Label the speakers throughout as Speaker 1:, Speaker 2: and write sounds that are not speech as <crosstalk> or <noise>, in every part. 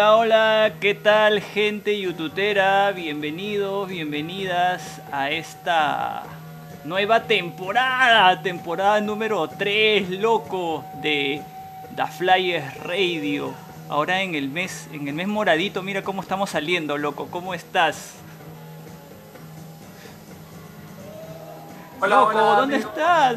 Speaker 1: Hola, hola, ¿qué tal gente youtubera? Bienvenidos, bienvenidas a esta nueva temporada, temporada número 3, loco, de The Flyers Radio. Ahora en el mes, en el mes moradito, mira cómo estamos saliendo, loco, ¿cómo estás?
Speaker 2: Hola,
Speaker 1: loco,
Speaker 2: hola,
Speaker 1: ¿dónde
Speaker 2: amigo.
Speaker 1: estás?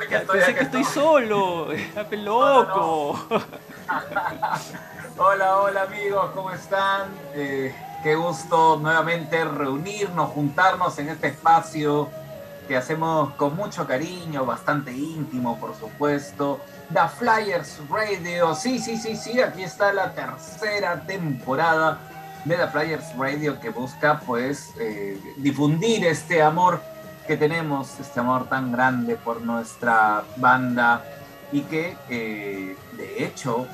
Speaker 2: Aquí estoy,
Speaker 1: Pensé
Speaker 2: aquí
Speaker 1: que estoy
Speaker 2: estoy.
Speaker 1: solo, <laughs> loco. <laughs>
Speaker 2: Hola, hola amigos, ¿cómo están? Eh, qué gusto nuevamente reunirnos, juntarnos en este espacio que hacemos con mucho cariño, bastante íntimo, por supuesto. The Flyers Radio, sí, sí, sí, sí, aquí está la tercera temporada de The Flyers Radio que busca pues eh, difundir este amor que tenemos, este amor tan grande por nuestra banda y que eh, de hecho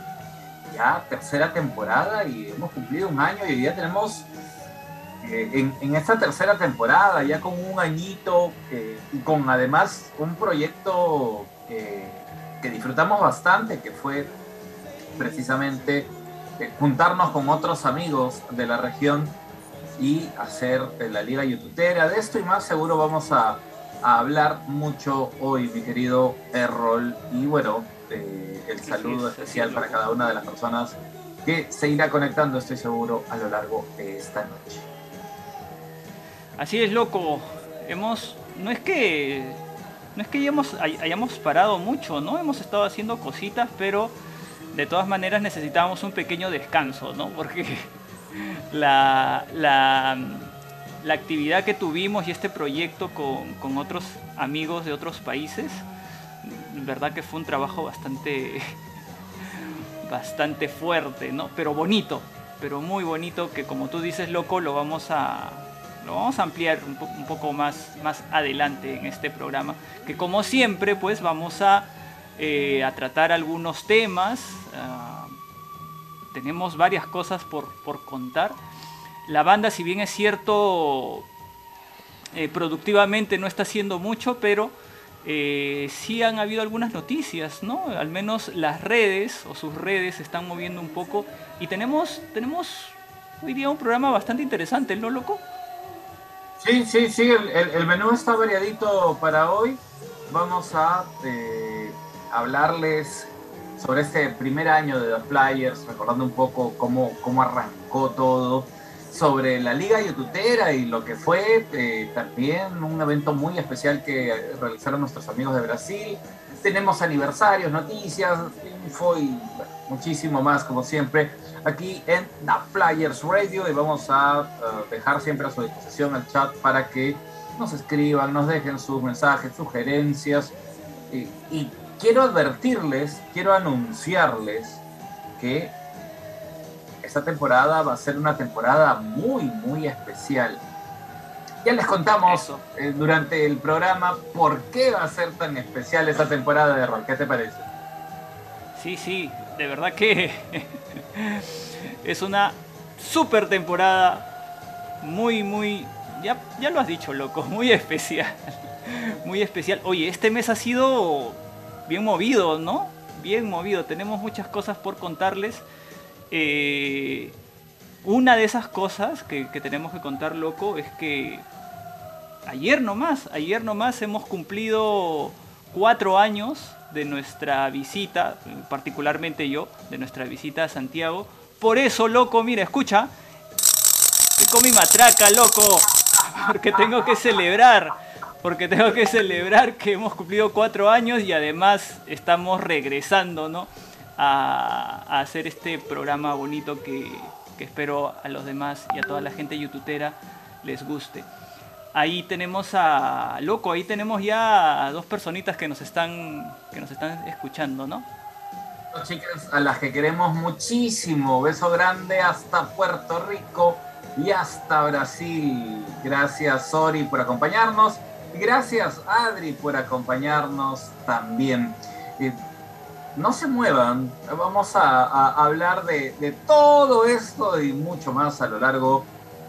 Speaker 2: ya tercera temporada y hemos cumplido un año y hoy día tenemos eh, en, esta tercera temporada ya con un añito eh, y con además un proyecto eh, que disfrutamos bastante que fue precisamente eh, juntarnos con otros amigos de la región y hacer la liga youtubera de esto y más seguro vamos a, a hablar mucho hoy mi querido Errol. Y bueno eh, el saludo especial
Speaker 1: es,
Speaker 2: para cada una de las personas que se irá conectando estoy seguro a lo largo de esta noche
Speaker 1: Así es, loco. Hemos. No es que. No es que hayamos, hay- hayamos parado mucho, ¿no? Hemos estado haciendo cositas, pero de todas maneras necesitábamos un pequeño descanso, ¿no? Porque <laughs> la, la, la actividad que tuvimos y este proyecto con, con otros amigos de otros países, verdad que fue un trabajo bastante. <laughs> bastante fuerte, ¿no? Pero bonito, pero muy bonito que como tú dices, loco, lo vamos a lo vamos a ampliar un, po- un poco más, más adelante en este programa, que como siempre, pues vamos a, eh, a tratar algunos temas. ah, tenemos varias cosas por, por contar. La banda, si bien es cierto, eh, productivamente no está haciendo mucho, pero eh, sí han habido algunas noticias, ¿no? Al menos las redes o sus redes se están moviendo un poco y tenemos, tenemos hoy día un programa bastante interesante, ¿no, loco?
Speaker 2: Sí, sí, sí, el, menú está variadito para hoy. Vamos a eh, hablarles sobre este primer año de The Flyers, recordando un poco cómo, cómo arrancó todo, sobre la Liga Yututera y lo que fue eh, también un evento muy especial que realizaron nuestros amigos de Brasil. Tenemos aniversarios, noticias, info y bueno, muchísimo más, como siempre aquí en The Flyers Radio y vamos a eh, dejar siempre a su disposición el chat para que nos escriban, nos dejen sus mensajes, sugerencias y, y quiero advertirles, quiero anunciarles que esta temporada va a ser una temporada muy, muy especial. Ya les contamos eh, durante el programa por qué va a ser tan especial esta temporada de rol. ¿Qué te parece?
Speaker 1: Sí, sí, de verdad que <laughs> es una super temporada, muy, muy, ya, ya lo has dicho, loco, <laughs> muy especial, muy especial. Oye, este mes ha sido bien movido, ¿no? Bien movido, tenemos muchas cosas por contarles. Eh, una de esas cosas que, tenemos que contar, loco, es que ayer nomás, ayer nomás hemos cumplido cuatro años de nuestra visita, particularmente yo, de nuestra visita a Santiago. Por eso, loco, mira, escucha, con mi matraca, loco, <laughs> porque tengo que celebrar, porque tengo que celebrar que hemos cumplido cuatro años y además estamos regresando, ¿no? A, a hacer este programa bonito que, que espero a los demás y a toda la gente youtubera les guste. Ahí tenemos a Loco, ahí tenemos ya a dos personitas que nos están que nos están escuchando, ¿no?
Speaker 2: chicas a las que queremos muchísimo. Beso grande hasta Puerto Rico y hasta Brasil. Gracias, Sori, por acompañarnos. Gracias, Adri, por acompañarnos también. Eh, no se muevan, vamos a, a hablar de, de todo esto y mucho más a lo largo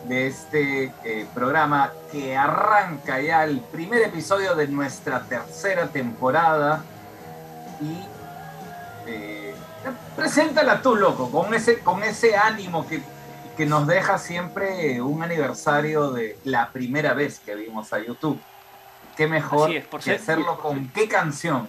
Speaker 2: de este eh, programa que arranca ya el primer episodio de nuestra tercera temporada y eh, Preséntala tú, loco, con ese, con ese ánimo que, que nos deja siempre un aniversario de la primera vez que vimos a YouTube. Qué mejor que hacerlo con qué canción.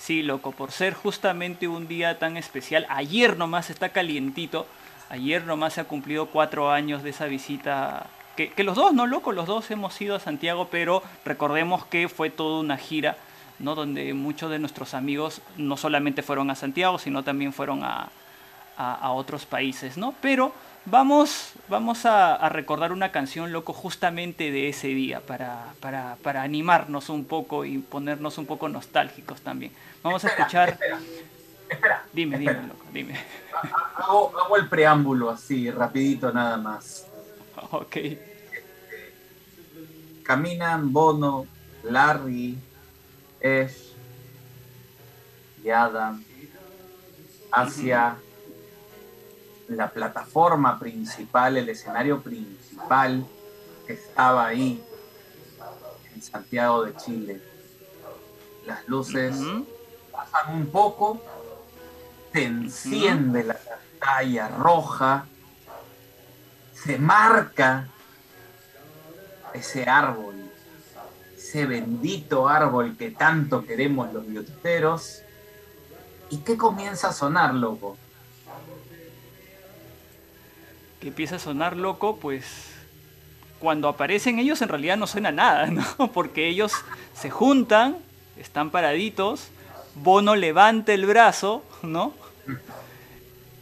Speaker 1: Sí, loco, por ser justamente un día tan especial. Ayer nomás está calientito. Ayer nomás se ha cumplido cuatro años de esa visita. Que, que los dos, ¿no, loco? Los dos hemos ido a Santiago, pero recordemos que fue toda una gira ¿no? donde muchos de nuestros amigos no solamente fueron a Santiago, sino también fueron a, otros países. ¿no? Pero vamos, vamos a, recordar una canción, loco, justamente de ese día, para, para, animarnos un poco y ponernos un poco nostálgicos también. Vamos a escuchar...
Speaker 2: Espera,
Speaker 1: dime, dime, loco, dime.
Speaker 2: Hago, hago el preámbulo así, rapidito nada más. <laughs>
Speaker 1: Ok.
Speaker 2: Caminan Bono, Larry, es y Adam hacia la plataforma principal, el escenario principal estaba ahí en Santiago de Chile. Las luces pasan un poco, se enciende la pantalla roja, se marca ese árbol ese bendito árbol que tanto queremos los youtuberos. ¿Y qué comienza a sonar, loco?
Speaker 1: Que empieza a sonar loco, pues cuando aparecen ellos en realidad no suena nada, <laughs> ¿no? Porque ellos se juntan, están paraditos, Bono levanta el brazo, ¿no?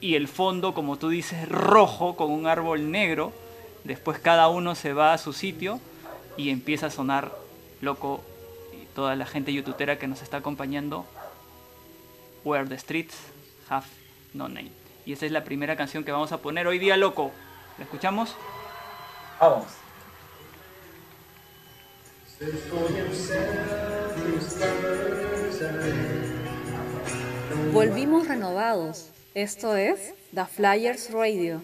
Speaker 1: Y el fondo, como tú dices, rojo con un árbol negro. Después cada uno se va a su sitio y empieza a sonar loco y toda la gente youtubera que nos está acompañando, Where the Streets Have No Name. Y esa es la primera canción que vamos a poner hoy día, loco. ¿La escuchamos?
Speaker 2: Vamos.
Speaker 3: Volvimos renovados. Esto es The Flyers Radio.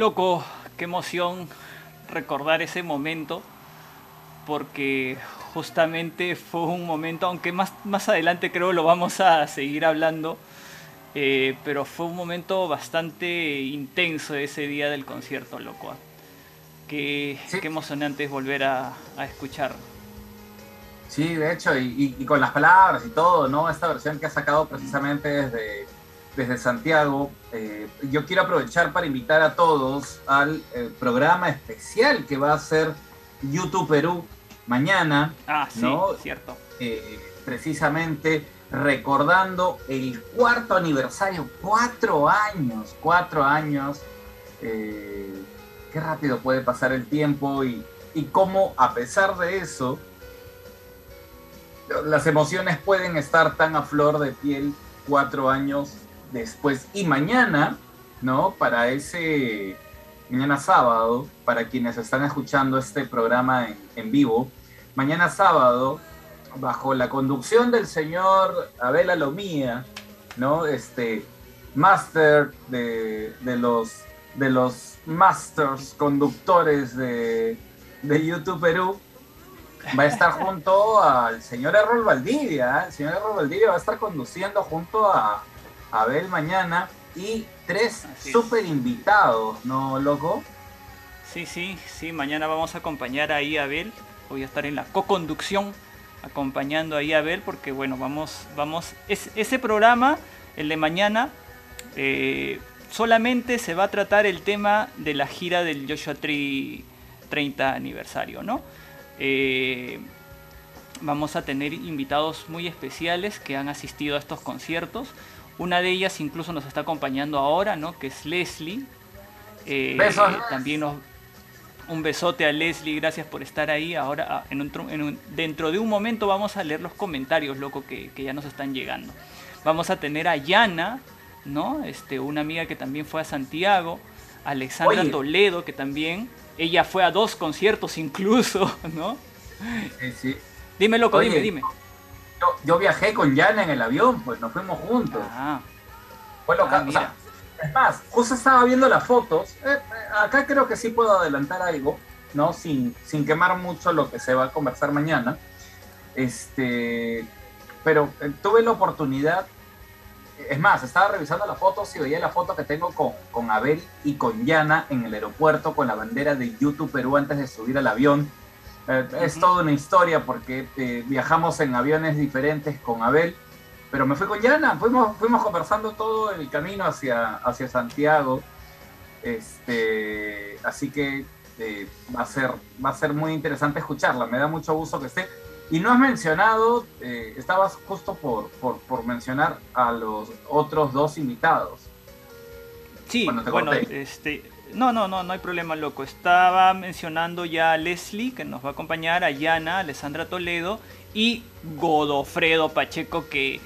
Speaker 1: Loco, qué emoción recordar ese momento, porque justamente fue un momento, aunque más, más adelante creo lo vamos a seguir hablando, eh, pero fue un momento bastante intenso ese día del concierto, loco. Qué, qué emocionante es volver a, a escuchar.
Speaker 2: Sí, de hecho, y, y, con las palabras y todo, ¿no? Esta versión que ha sacado precisamente desde, desde Santiago. Eh, yo quiero aprovechar para invitar a todos al eh, programa especial que va a ser YouTube Perú mañana.
Speaker 1: Ah, sí, ¿no? cierto.
Speaker 2: Eh, precisamente recordando el cuarto aniversario, cuatro años, cuatro años. qué rápido puede pasar el tiempo y, y cómo a pesar de eso, las emociones pueden estar tan a flor de piel cuatro años después. Y mañana, ¿no? Para ese, mañana sábado, para quienes están escuchando este programa en, vivo, mañana sábado, bajo la conducción del señor Abel Alomía, ¿no? Este máster de, de, los de los masters conductores de, de YouTube Perú, va a estar junto al señor Errol Valdivia. ¿eh? El señor Errol Valdivia va a estar conduciendo junto a Abel mañana y tres super invitados, ¿no, loco?
Speaker 1: Sí, sí, sí. Mañana vamos a acompañar ahí a Abel. Voy a estar en la co-conducción acompañando ahí a Abel porque, bueno, vamos, vamos. Es, ese programa, el de mañana, eh, solamente se va a tratar el tema de la gira del Joshua Tree 30 aniversario, ¿no? Eh, vamos a tener invitados muy especiales que han asistido a estos conciertos. Una de ellas incluso nos está acompañando ahora, ¿no? Que es Leslie.
Speaker 2: Eh,
Speaker 1: también nos, un besote a Leslie, gracias por estar ahí. Ahora, ah, en en dentro de un momento vamos a leer los comentarios, loco, que, que, ya nos están llegando. Vamos a tener a Yana, ¿no? Este, una amiga que también fue a Santiago. Alexandra Oye. Toledo, que también ella fue a dos conciertos incluso, <laughs> ¿no?
Speaker 2: Sí, sí.
Speaker 1: Dime, loco, Oye, dime, dime.
Speaker 2: Yo, yo, viajé con Yana en el avión, pues nos fuimos juntos.
Speaker 1: Ah.
Speaker 2: Fue loca. Ah, o sea, es más, justo estaba viendo las fotos. Eh, acá creo que sí puedo adelantar algo, ¿no? Sin, sin quemar mucho lo que se va a conversar mañana. Este, pero eh, tuve la oportunidad es más, estaba revisando las fotos y veía la foto que tengo con, con Abel y con Yana en el aeropuerto con la bandera de YouTube Perú antes de subir al avión. Eh, uh -huh. Es toda una historia porque eh, viajamos en aviones diferentes con Abel, pero me fui con Yana, fuimos, fuimos conversando todo el camino hacia, hacia Santiago. Este, así que eh, va, a ser, va a ser muy interesante escucharla, me da mucho gusto que esté. Y no has mencionado, estabas justo por, por, por, mencionar a los otros dos invitados.
Speaker 1: Sí, bueno, este, no, no, no, no hay problema, loco. Estaba mencionando ya a Leslie, que nos va a acompañar, a Yana, Alessandra Toledo y Godofredo Pacheco, que,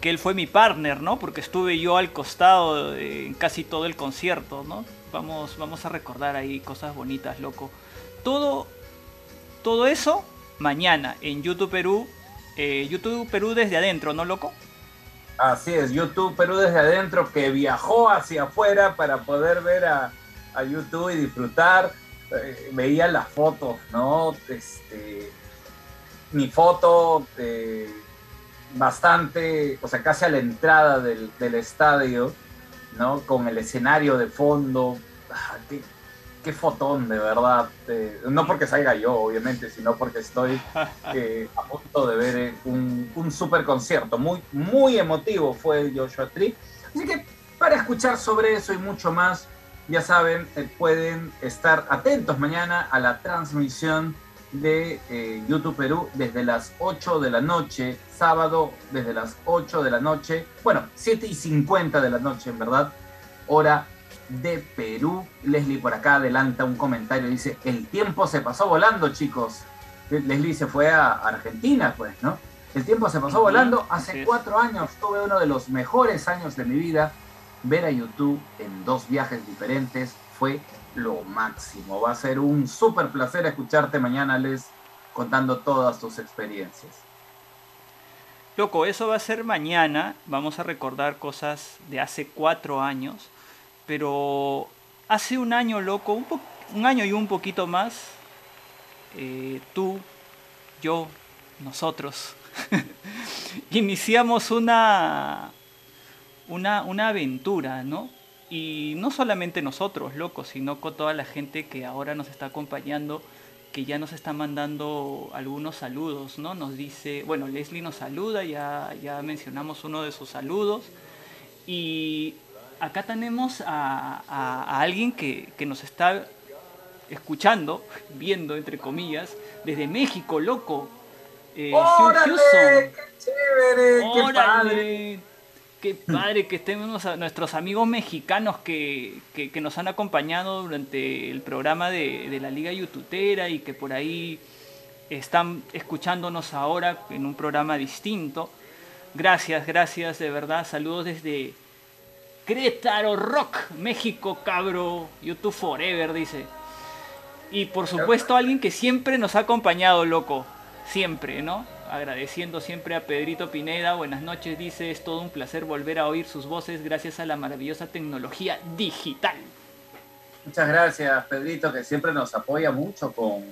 Speaker 1: que él fue mi partner, ¿no? Porque estuve yo al costado en casi todo el concierto, ¿no? Vamos, vamos a recordar ahí cosas bonitas, loco. Todo, todo eso mañana en YouTube Perú. Eh, YouTube Perú desde adentro, ¿no, loco?
Speaker 2: Así es, YouTube Perú desde adentro que viajó hacia afuera para poder ver a, a YouTube y disfrutar. Eh, veía las fotos, ¿no? Este, mi foto eh, bastante, o sea, casi a la entrada del, del estadio, ¿no? Con el escenario de fondo. Ah, qué, qué fotón, de verdad. Eh, no porque salga yo, obviamente, sino porque estoy <laughs> eh, a punto de ver eh, un, un, super concierto. Muy, muy emotivo fue el Joshua Tree. Así que para escuchar sobre eso y mucho más, ya saben, eh, pueden estar atentos mañana a la transmisión de YouTube Perú desde las 8 de la noche, sábado desde las 8 de la noche, bueno, 7 y 50 de la noche, en verdad, hora de Perú. Leslie por acá adelanta un comentario, dice, el tiempo se pasó volando, chicos. Leslie se fue a Argentina, pues, ¿no? El tiempo se pasó volando. Hace cuatro años tuve uno de los mejores años de mi vida. Ver a YouTube en dos viajes diferentes fue lo máximo. Va a ser un súper placer escucharte mañana, Les, contando todas tus experiencias.
Speaker 1: Loco, eso va a ser mañana. Vamos a recordar cosas de hace cuatro años. Pero hace un año, loco, un, año y un poquito más, eh, tú, yo, nosotros, <laughs> iniciamos una, una, una aventura, ¿no? Y no solamente nosotros, locos, sino con toda la gente que ahora nos está acompañando, que ya nos está mandando algunos saludos, ¿no? Nos dice, bueno, Leslie nos saluda, ya, ya mencionamos uno de sus saludos. Y acá tenemos a, alguien que, nos está escuchando, viendo, entre comillas, desde México, loco.
Speaker 2: Eh, ¡Órale! ¡Qué chévere! ¡Qué padre!
Speaker 1: Qué padre que estén nuestros amigos mexicanos que, nos han acompañado durante el programa de, la Liga Youtubera y que por ahí están escuchándonos ahora en un programa distinto. Gracias, gracias, de verdad. Saludos desde Querétaro Rock, México, cabro. YouTube Forever, dice. Y por supuesto alguien que siempre nos ha acompañado, loco. Siempre, ¿no? agradeciendo siempre a Pedrito Pineda. Buenas noches, dice, es todo un placer volver a oír sus voces gracias a la maravillosa tecnología digital.
Speaker 2: Muchas gracias, Pedrito, que siempre nos apoya mucho con,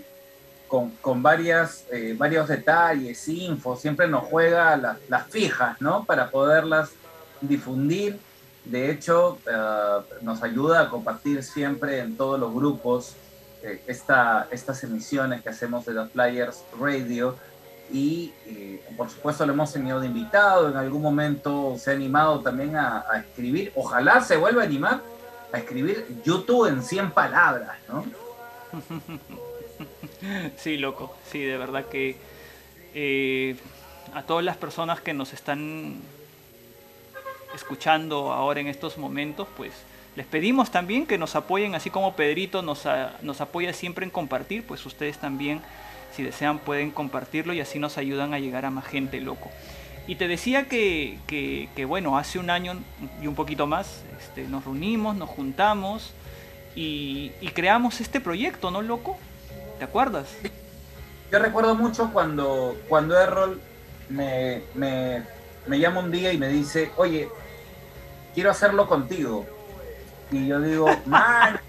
Speaker 2: con, varias, eh, varios detalles, info, siempre nos juega las, fijas, ¿no? Para poderlas difundir. De hecho, eh, nos ayuda a compartir siempre en todos los grupos eh, esta, estas emisiones que hacemos de los Flyers Radio. Y eh, por supuesto lo hemos tenido de invitado, en algún momento se ha animado también a, escribir, ojalá se vuelva a animar a escribir YouTube en 100 palabras, ¿no? <laughs>
Speaker 1: Sí, loco, sí, de verdad que a todas las personas que nos están escuchando ahora en estos momentos, pues les pedimos también que nos apoyen, así como Pedrito nos, apoya siempre en compartir, pues ustedes también si desean pueden compartirlo y así nos ayudan a llegar a más gente, loco. Y te decía que, que, bueno, hace un año y un poquito más este, nos reunimos, nos juntamos y, creamos este proyecto, ¿no, loco? ¿Te acuerdas?
Speaker 2: Yo recuerdo mucho cuando, cuando Errol me llama un día y me dice, oye, quiero hacerlo contigo. Y yo digo, <laughs> mancha,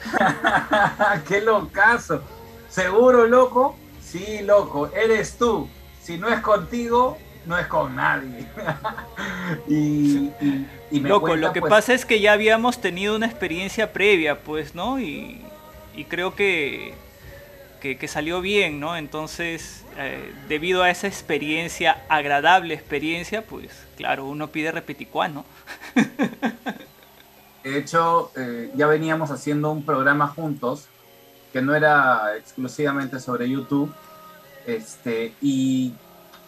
Speaker 2: <laughs> qué locazo. ¿Seguro, loco? Sí, loco, eres tú. Si no es contigo, no es con nadie. <laughs>
Speaker 1: y, loco, lo que pues, pasa es que ya habíamos tenido una experiencia previa, pues, ¿no? Y, creo que, que, salió bien, ¿no? Entonces, eh, debido a esa experiencia, agradable experiencia, pues, claro, uno pide repeticuán, ¿no? <laughs>
Speaker 2: de hecho, eh, ya veníamos haciendo un programa juntos que no era exclusivamente sobre YouTube. Este, y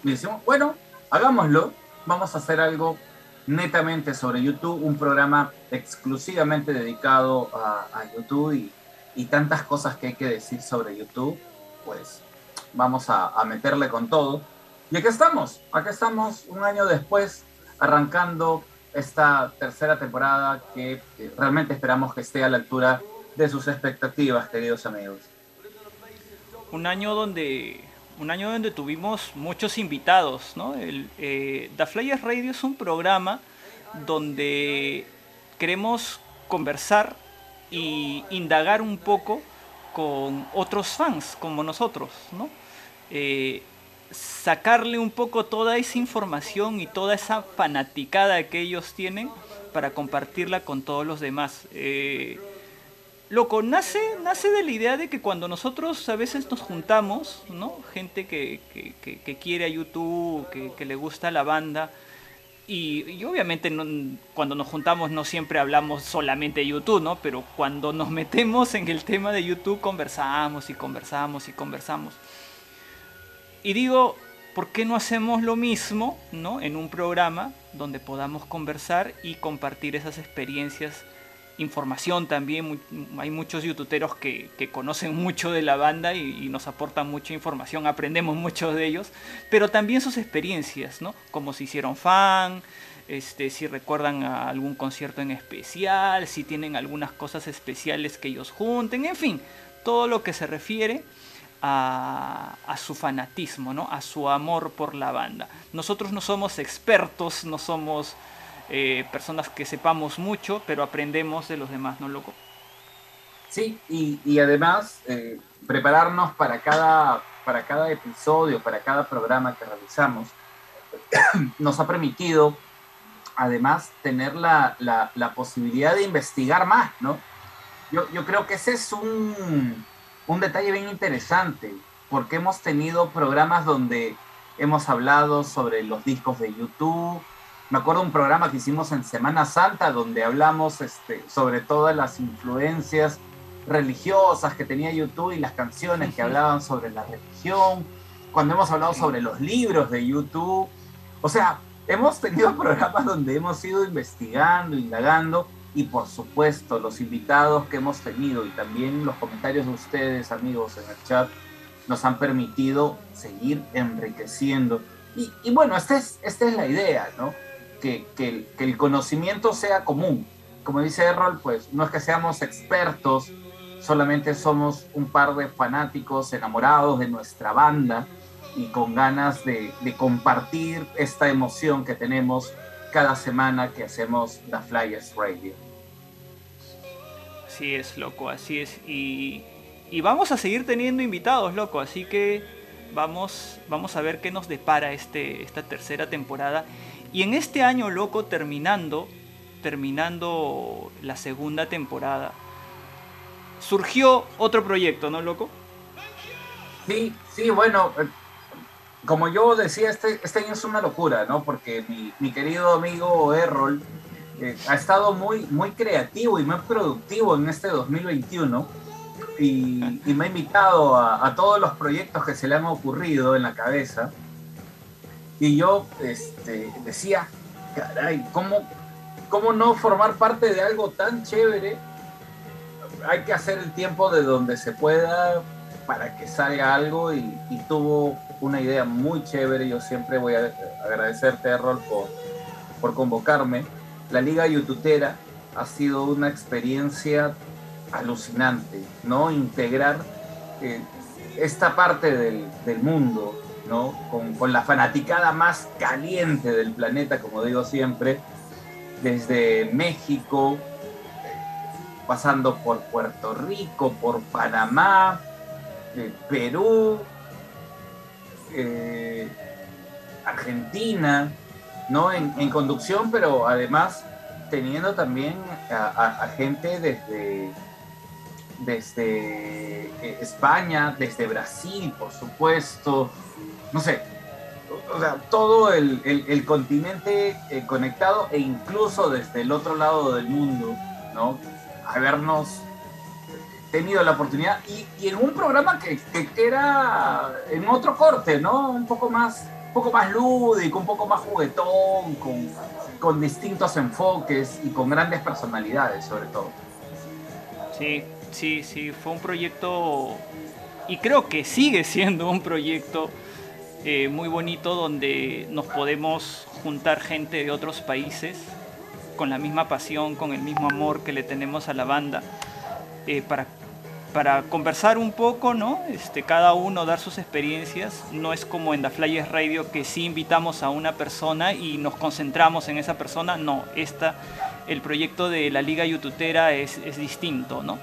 Speaker 2: decimos, bueno, hagámoslo, vamos a hacer algo netamente sobre YouTube, un programa exclusivamente dedicado a, YouTube y, y, tantas cosas que hay que decir sobre YouTube, pues vamos a, a meterle con todo. Y aquí estamos, aquí estamos un año después arrancando esta tercera temporada que realmente esperamos que esté a la altura de sus expectativas, queridos amigos.
Speaker 1: Un año donde un año donde tuvimos muchos invitados, ¿no? El, eh, The Flyers Radio es un programa donde queremos conversar y indagar un poco con otros fans como nosotros, ¿no? Eh, sacarle un poco toda esa información y toda esa fanaticada que ellos tienen para compartirla con todos los demás. Eh, Loco, nace, nace de la idea de que cuando nosotros a veces nos juntamos, ¿no? Gente que, quiere a YouTube, que, le gusta la banda, y, obviamente cuando nos juntamos no siempre hablamos solamente de YouTube, ¿no? Pero cuando nos <laughs> metemos en el tema de YouTube conversamos y conversamos y conversamos. Y digo, ¿por qué no hacemos lo mismo, ¿no? En un programa donde podamos conversar y compartir esas experiencias información también. Hay muchos youtuberos que, conocen mucho de la banda y, nos aportan mucha información, aprendemos mucho de ellos, pero también sus experiencias, ¿no? Como si hicieron fan, este, si recuerdan algún concierto en especial, si tienen algunas cosas especiales que ellos junten, en fin, todo lo que se refiere a, a, su fanatismo, ¿no? a su amor por la banda. Nosotros no somos expertos, no somos eh, personas que sepamos mucho, pero aprendemos de los demás, ¿no, loco?
Speaker 2: Sí, y, además eh, prepararnos para cada, para cada episodio, para cada programa que realizamos, <clears throat> nos ha permitido además tener la, la, posibilidad de investigar más, ¿no? Yo, yo creo que ese es un, un detalle bien interesante, porque hemos tenido programas donde hemos hablado sobre los discos de YouTube. Me acuerdo un programa que hicimos en Semana Santa donde hablamos este, sobre todas las influencias religiosas que tenía YouTube y las canciones que hablaban sobre la religión. Cuando hemos hablado sobre los libros de YouTube. O sea, hemos tenido <laughs> programas donde hemos ido investigando, indagando y por supuesto los invitados que hemos tenido y también los comentarios de ustedes amigos en el chat nos han permitido seguir enriqueciendo. Y, bueno, esta es, esta es la idea, ¿no? Que, que, el conocimiento sea común. Como dice Errol, pues no es que seamos expertos, solamente somos un par de fanáticos enamorados de nuestra banda y con ganas de, de compartir esta emoción que tenemos cada semana que hacemos The Flyers Radio.
Speaker 1: Así es, loco, así es. Y y vamos a seguir teniendo invitados, loco, así que vamos, vamos a ver qué nos depara este, esta tercera temporada. Y en este año, loco, terminando, terminando la segunda temporada, surgió otro proyecto, ¿no, loco?
Speaker 2: Sí, sí, bueno, eh, como yo decía, este, este año es una locura, ¿no? Porque mi, querido amigo Errol eh, ha estado muy, muy creativo y muy productivo en este 2021 y, me ha invitado a, todos los proyectos que se le han ocurrido en la cabeza. Y yo este, decía, caray, ¿cómo, ¿cómo no formar parte de algo tan chévere? Hay que hacer el tiempo de donde se pueda para que salga algo y, tuvo una idea muy chévere. Yo siempre voy a agradecerte, Errol, por, por convocarme. La Liga Yututera ha sido una experiencia alucinante, ¿no? Integrar eh, esta parte del, mundo, ¿no? Con, la fanaticada más caliente del planeta, como digo siempre, desde México, pasando por Puerto Rico, por Panamá, eh, Perú, eh, Argentina, ¿no? En, conducción, pero además teniendo también a gente desde desde eh, España, desde Brasil, por supuesto, no sé, o sea, todo el, continente eh, conectado e incluso desde el otro lado del mundo, ¿no? Habernos tenido la oportunidad y, en un programa que, que, era en otro corte, ¿no? Un poco más, un poco más lúdico, un poco más juguetón, con, con distintos enfoques y con grandes personalidades sobre todo.
Speaker 1: Sí, Sí, sí, fue un proyecto y creo que sigue <laughs> siendo un proyecto eh, muy bonito donde nos podemos juntar gente de otros países con la misma pasión, con el mismo amor que le tenemos a la banda, eh, para, para conversar un poco, ¿no? Este, cada uno dar sus experiencias. No es como en The Flyers Radio que sí invitamos a una persona y nos concentramos en esa persona. No, esta, el proyecto de la Liga Yututera es, es distinto, ¿no?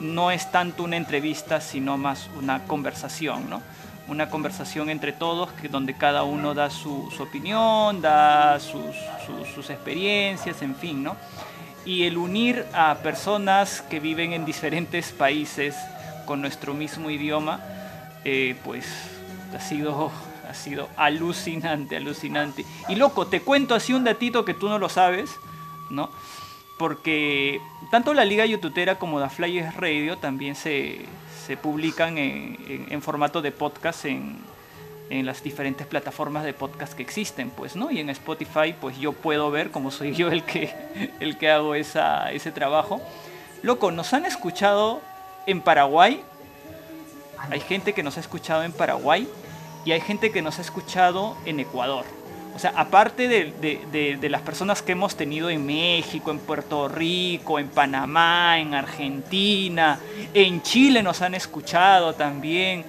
Speaker 1: No es tanto una entrevista, sino más una conversación, ¿no? Una conversación entre todos, que donde cada uno da su, opinión, da sus, experiencias, en fin, ¿no? Y el unir a personas que viven en diferentes países con nuestro mismo idioma, eh, pues ha sido, ha sido alucinante, alucinante. Y loco, te cuento así un datito que tú no lo sabes, ¿no? Porque tanto la Liga Youtubera como The Flyers Radio también se, publican en, formato de podcast en, las diferentes plataformas de podcast que existen, pues, ¿no? Y en Spotify, pues yo puedo ver, como soy yo el que, <laughs> el que hago esa, ese trabajo. Loco, nos han escuchado en Paraguay. Hay gente que nos ha escuchado en Paraguay y hay gente que nos ha escuchado en Ecuador. O sea, aparte de, las personas que hemos tenido en México, en Puerto Rico, en Panamá, en Argentina, en Chile nos han escuchado también.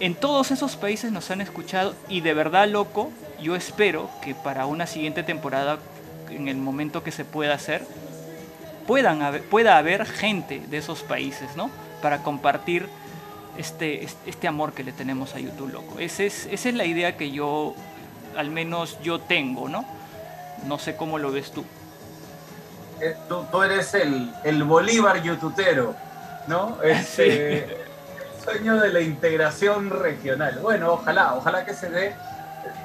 Speaker 1: En todos esos países nos han escuchado y de verdad, loco, yo espero que para una siguiente temporada en el momento que se pueda hacer, puedan pueda haber gente de esos países, ¿no? Para compartir este, este amor que le tenemos a YouTube, loco. es, esa es la idea que yo, al menos yo tengo, ¿no? No sé cómo lo ves tú.
Speaker 2: Eh, tú, eres el, el Bolívar youtubero, ¿no? <laughs> Este, sueño de la integración regional. Bueno, ojalá, ojalá que se dé.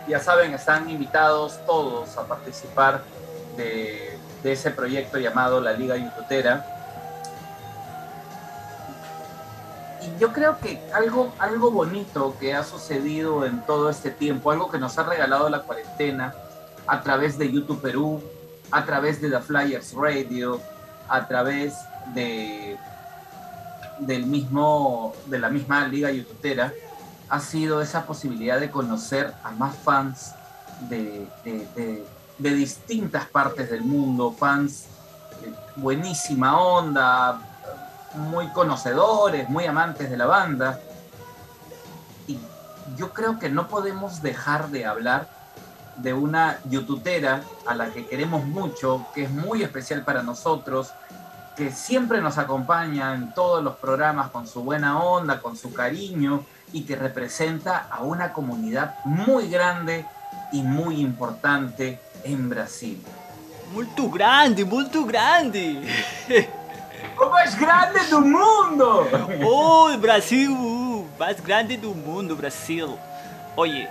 Speaker 2: Ya saben, están invitados todos a participar de, de ese proyecto llamado la Liga Youtubera. Y yo creo que algo, algo bonito que ha sucedido en todo este tiempo, algo que nos ha regalado la cuarentena a través de YouTube Perú, a través de The Flyers Radio, a través de del mismo de la misma liga youtubera ha sido esa posibilidad de conocer a más fans de, de, distintas partes del mundo, fans eh, buenísima onda, muy conocedores, muy amantes de la banda. Y yo creo que no podemos dejar de hablar de una youtubera a la que queremos mucho, que es muy especial para nosotros, que siempre nos acompaña en todos los programas con su buena onda, con su cariño y que representa a una comunidad muy grande y muy importante en Brasil.
Speaker 1: Muy grande, muy grande. <laughs>
Speaker 2: ¡O más grande del mundo!
Speaker 1: ¡Oh, Brasil! Más grande del mundo, Brasil. Oye,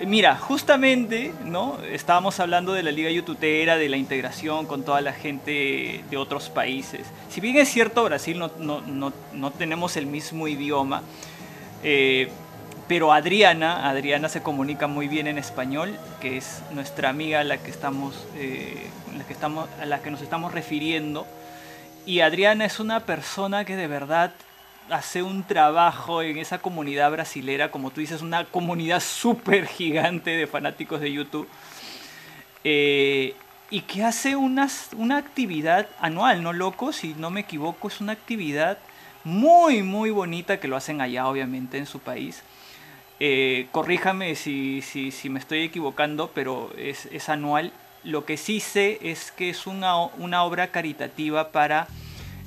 Speaker 1: Mira, justamente, ¿no? Estábamos hablando de la liga youtubera, de la integración con toda la gente de otros países. Si bien es cierto, Brasil no, no, no, tenemos el mismo idioma, eh, pero Adriana, Adriana se comunica muy bien en español, que es nuestra amiga a la que estamos, eh, la que estamos, a la que nos estamos refiriendo. Y Adriana es una persona que de verdad hace un trabajo en esa comunidad brasilera, como tú dices, una comunidad súper gigante de fanáticos de YouTube, eh, y que hace una actividad anual, ¿no, loco? Si no me equivoco, es una actividad muy, muy bonita que lo hacen allá, obviamente, en su país. Eh, corríjame si, si, si, me estoy equivocando, pero es, es, anual. Lo que sí sé es que es una, una obra caritativa para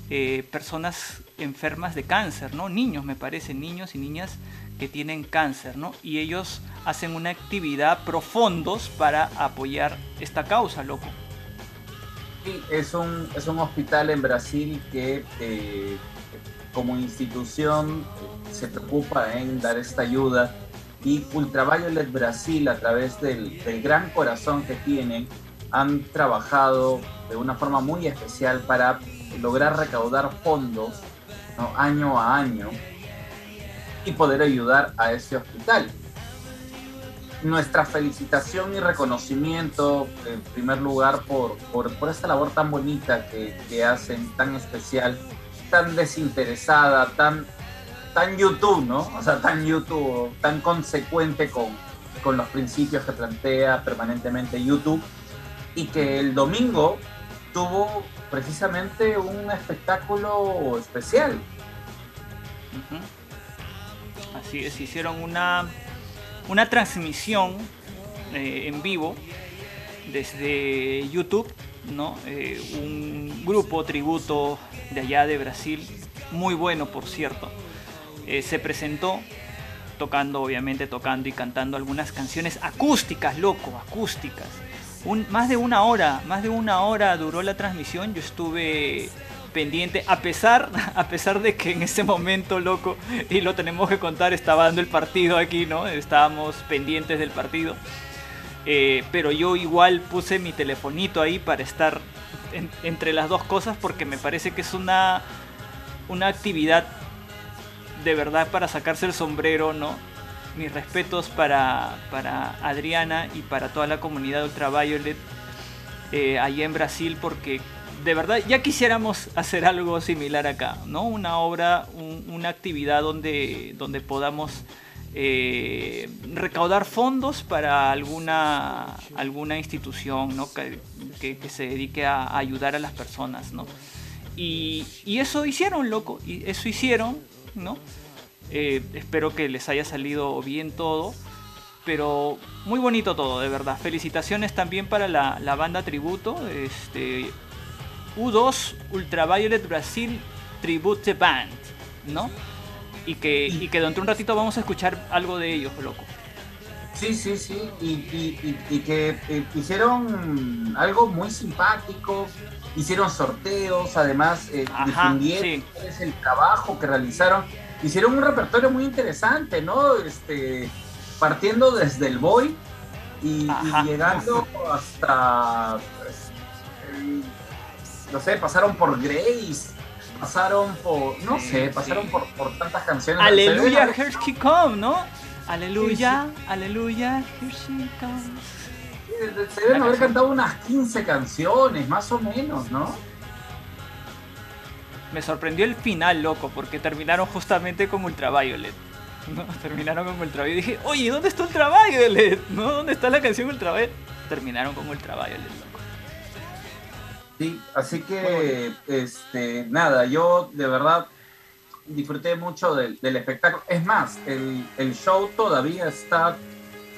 Speaker 1: eh, personas enfermas de cáncer, ¿no? Niños, me parece, niños y niñas que tienen cáncer, ¿no? Y ellos hacen una actividad profundos para apoyar esta causa, loco.
Speaker 2: Sí, es un, es un hospital en Brasil que eh, como institución se preocupa en dar esta ayuda y Ultraviolet Brasil a través del, del gran corazón que tienen han trabajado de una forma muy especial para lograr recaudar fondos año a año y poder ayudar a ese hospital. Nuestra felicitación y reconocimiento, en primer lugar, por, por, esta labor tan bonita que, que, hacen, tan especial, tan desinteresada, tan, tan YouTube, ¿no? O sea, tan YouTube, tan consecuente con, con los principios que plantea permanentemente YouTube. Y que el domingo tuvo precisamente un espectáculo especial.
Speaker 1: Así es, hicieron una, una transmisión eh, en vivo desde YouTube, ¿no? Eh, un grupo tributo de allá de Brasil, muy bueno por cierto, eh, se presentó tocando, obviamente tocando y cantando algunas canciones acústicas, loco, acústicas más de una hora, más de una hora duró la transmisión. Yo estuve pendiente, a pesar, <laughs> a pesar de que en ese momento, loco, y lo tenemos que contar, estaba dando el partido aquí, ¿no? Estábamos pendientes del partido. Eh, pero yo igual puse mi telefonito ahí para estar entre las dos cosas porque me parece que es una, una actividad de verdad para sacarse el sombrero, ¿no? Mis respetos para, Adriana y para toda la comunidad Ultraviolet eh, allá en Brasil porque de verdad ya quisiéramos <laughs> hacer algo similar acá, ¿no? Una obra, una actividad donde, donde podamos eh, recaudar fondos para alguna, alguna institución ¿no? que, se dedique a, ayudar a las personas, ¿no? Y, y, eso hicieron, loco, y eso hicieron, ¿no? Eh, espero que les haya salido bien todo. pero muy bonito todo, de verdad. Felicitaciones también para la, la banda tributo. Este, U2 Ultraviolet Brasil Tribute Band, ¿no? Y que, y que dentro de un ratito vamos a escuchar algo de ellos, loco.
Speaker 2: Sí, sí, sí, y, y, y, que eh, hicieron algo muy simpático, hicieron sorteos, además eh, difundieron es el trabajo que realizaron, hicieron un repertorio muy interesante, ¿no? Este, partiendo desde el Boy y, llegando hasta, pues, no sé, pasaron por Grace, pasaron por, no sé, pasaron por, por tantas canciones.
Speaker 1: Aleluya, Here She Come, ¿no? Aleluya, aleluya, here she comes.
Speaker 2: Se deben haber cantado unas 15 canciones, más o menos, ¿no?
Speaker 1: Me sorprendió el final, loco, porque terminaron justamente con Ultraviolet. ¿no? <laughs> Terminaron con Ultraviolet. Y dije, oye, ¿dónde está Ultraviolet? <laughs> ¿No? ¿Dónde está la canción Ultraviolet? Terminaron con Ultraviolet, loco.
Speaker 2: Sí, así que, este, nada, yo de verdad disfruté mucho del, espectáculo. Es más, el, show todavía está,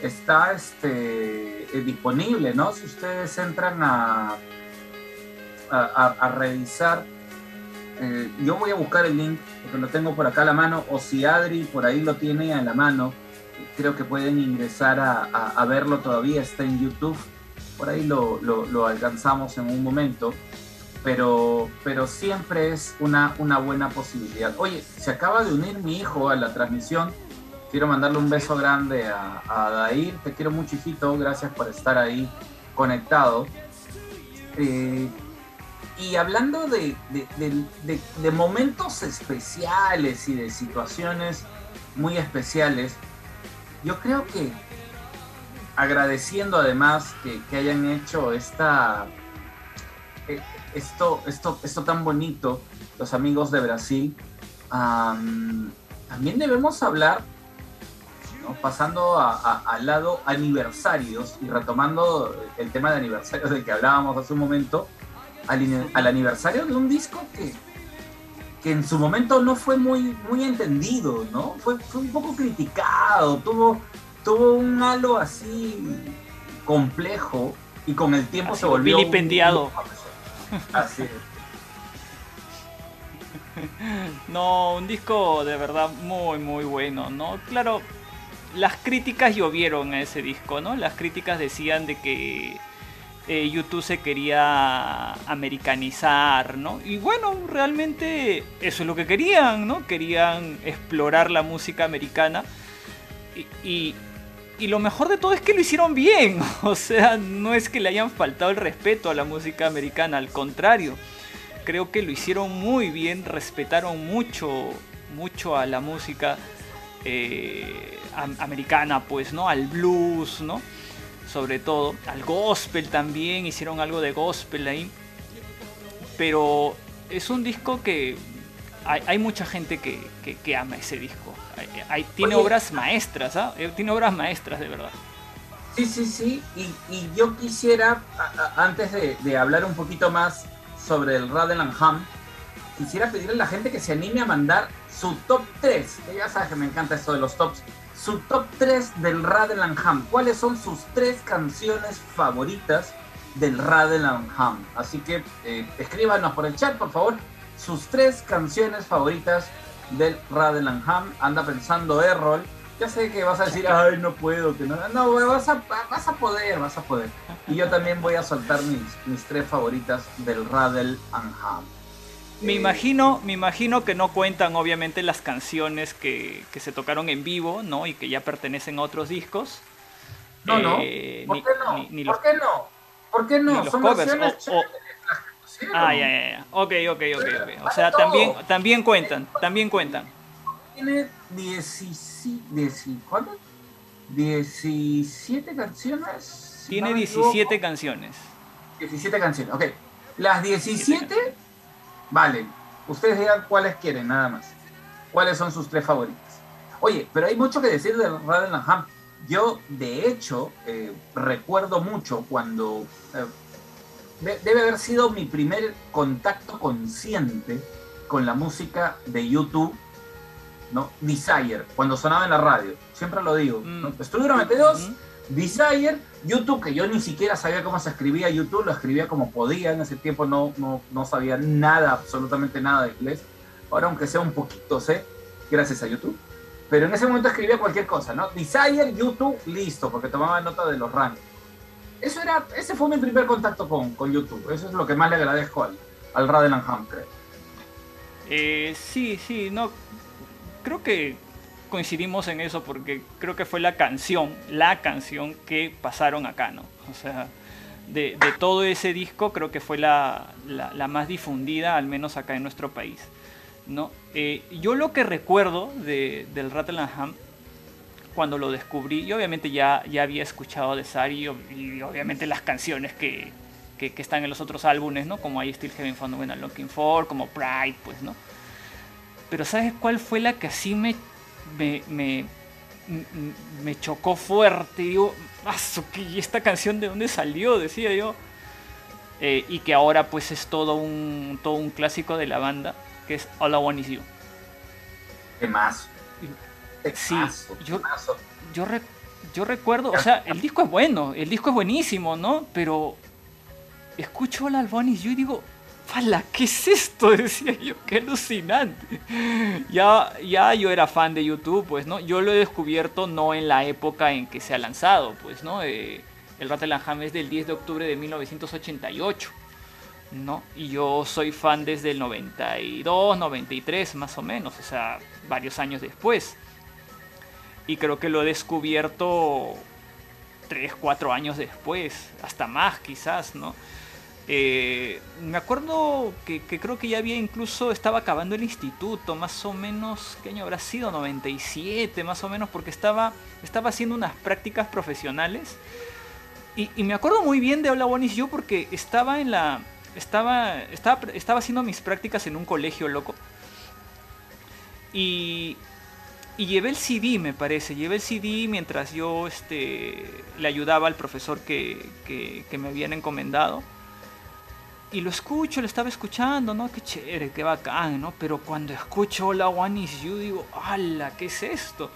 Speaker 2: está este, eh, disponible, ¿no? Si ustedes entran a, a, revisar, eh, yo voy a buscar el link porque lo tengo por acá a la mano, o si Adri por ahí lo tiene a la mano, creo que pueden ingresar a, verlo todavía, está en YouTube, por ahí lo, alcanzamos en un momento pero, pero siempre es una, una buena posibilidad. Oye, se acaba de unir mi hijo a la transmisión. Quiero mandarle un beso grande a, a Dair. Te quiero mucho, hijito. Gracias por estar ahí conectado. Eh, y hablando de, de, momentos especiales y de situaciones muy especiales, yo creo que agradeciendo además que, que hayan hecho esta, eh, esto, esto, esto tan bonito, los amigos de Brasil, también debemos hablar, pasando al lado aniversarios y retomando el tema de aniversarios del que hablábamos hace un momento, al, aniversario de un disco que, que en su momento no fue muy, muy entendido, ¿no? Fue, un poco criticado, tuvo, tuvo un halo así complejo y con el tiempo se volvió...
Speaker 1: Vilipendiado.
Speaker 2: Así <laughs>
Speaker 1: No, un disco de verdad muy, muy bueno, ¿no? Claro, las críticas llovieron a ese disco, ¿no? Las críticas decían de que eh, YouTube se quería americanizar, ¿no? Y bueno, realmente eso es lo que querían, ¿no? Querían explorar la música americana. y, y lo mejor de todo es que lo hicieron bien. <laughs> O sea, no es que le hayan faltado el respeto a la música americana, al contrario. Creo que lo hicieron muy bien, respetaron mucho, mucho a la música eh, americana, pues, ¿no? Al blues, ¿no? Sobre todo, al gospel también, hicieron algo de gospel ahí. Pero es un disco que hay, mucha gente que ama ese disco tiene obras maestras, ¿ah? Eh, tiene obras maestras de verdad.
Speaker 2: Sí, sí, sí. Y, yo quisiera, antes de, hablar un poquito más sobre el Ham, quisiera pedirle a la gente que se anime a mandar su top 3. Ya sabes que me encanta esto de los tops. Su top 3 del Ham. ¿Cuáles son sus tres canciones favoritas del Ham? Así que eh, escríbanos por el chat, por favor, sus tres canciones favoritas del Radelanham. Anda pensando Errol. Ya sé que vas a decir, <laughs> ay, no puedo, que no. No, vas a, vas a poder, vas a poder. Y yo también voy a soltar mis, mis tres favoritas del Radel
Speaker 1: Me imagino, me imagino que no cuentan obviamente las canciones que, que, se tocaron en vivo, ¿no? Y que ya pertenecen a otros discos.
Speaker 2: No, no. Eh, ¿Por, qué no? ¿Por qué no? ¿Por qué no? Son canciones
Speaker 1: Ah, ya, ya, ya. Ok, ok, ok, ok. O sea, también, también cuentan, también cuentan.
Speaker 2: Tiene 17, ¿cuántas? 17 canciones.
Speaker 1: Tiene 17 canciones.
Speaker 2: 17 canciones, ok. Las 17 vale. Ustedes digan cuáles quieren, nada más. ¿Cuáles son sus tres favoritas? Oye, pero hay mucho que decir de Raden Ham. Yo, de hecho, eh, recuerdo mucho cuando eh, debe haber sido mi primer contacto consciente con la música de YouTube. ¿no? Desire, cuando sonaba en la radio, siempre lo digo. ¿no?
Speaker 1: Mm.
Speaker 2: Estudio 92,
Speaker 1: Ujú.
Speaker 2: Desire, YouTube, que yo ni siquiera sabía cómo se escribía YouTube, lo escribía como podía, en ese tiempo no, no, no sabía nada, absolutamente nada de inglés. Ahora, aunque sea un poquito, sé, gracias a YouTube. Pero en ese momento escribía cualquier cosa, ¿no? Desire, YouTube, listo, porque tomaba nota de los rankings. Eso era, ese fue mi primer contacto con, con YouTube. Eso es lo que más le agradezco al, al Radeland Ham, creo.
Speaker 1: Eh, sí, sí, no. Creo que coincidimos en eso porque creo que fue la canción, la canción que pasaron acá, ¿no? O sea, de, todo ese disco creo que fue la, más difundida, al menos acá en nuestro país, ¿no? Eh, yo lo que recuerdo de, del Rattle and Ham, cuando lo descubrí, y obviamente ya, ya había escuchado de Sari y, obviamente las canciones que, que, que están en los otros álbumes, ¿no? Como I Still Having Fun When I'm Looking For, como Pride, pues, ¿no? Pero ¿sabes cuál fue la que así me, me, me, me chocó fuerte? Digo, "Asu, ¿qué- ¿y esta canción de dónde salió? Decía yo. Eh, y que ahora pues es todo un, todo un clásico de la banda, que es All I Want Is You.
Speaker 2: Temazo.
Speaker 1: Sí,
Speaker 2: Temazo,
Speaker 1: yo-. Yo, re- yo recuerdo, o sea, el disco es bueno, el disco es buenísimo, ¿no? Pero escucho All I Want Is You y digo, ¡Fala! ¿Qué es esto? <laughs> Decía yo, qué alucinante. Ya, ya yo era fan de YouTube, pues, ¿no? Yo lo he descubierto no en la época en que se ha lanzado, pues, ¿no? Eh, el Rattle Ham es del 10 de octubre de 1988, ¿no? Y yo soy fan desde el 92, 93, más o menos, o sea, varios años después. Y creo que lo he descubierto 3, 4 años después, hasta más quizás, ¿no? Eh, me acuerdo que, creo que ya había incluso, estaba acabando el instituto, más o menos, ¿qué año habrá sido? 97, más o menos, porque estaba, estaba haciendo unas prácticas profesionales. Y, me acuerdo muy bien de Hola Bonis yo porque estaba en la... Estaba, estaba, estaba haciendo mis prácticas en un colegio loco. Y, y llevé el CD, me parece. Llevé el CD mientras yo este, le ayudaba al profesor que, que me habían encomendado. Y lo escucho, lo estaba escuchando, ¿no? Qué chévere, qué bacán, ¿no? Pero cuando escucho Hola One Is You, digo, ¡hala! ¿Qué es esto?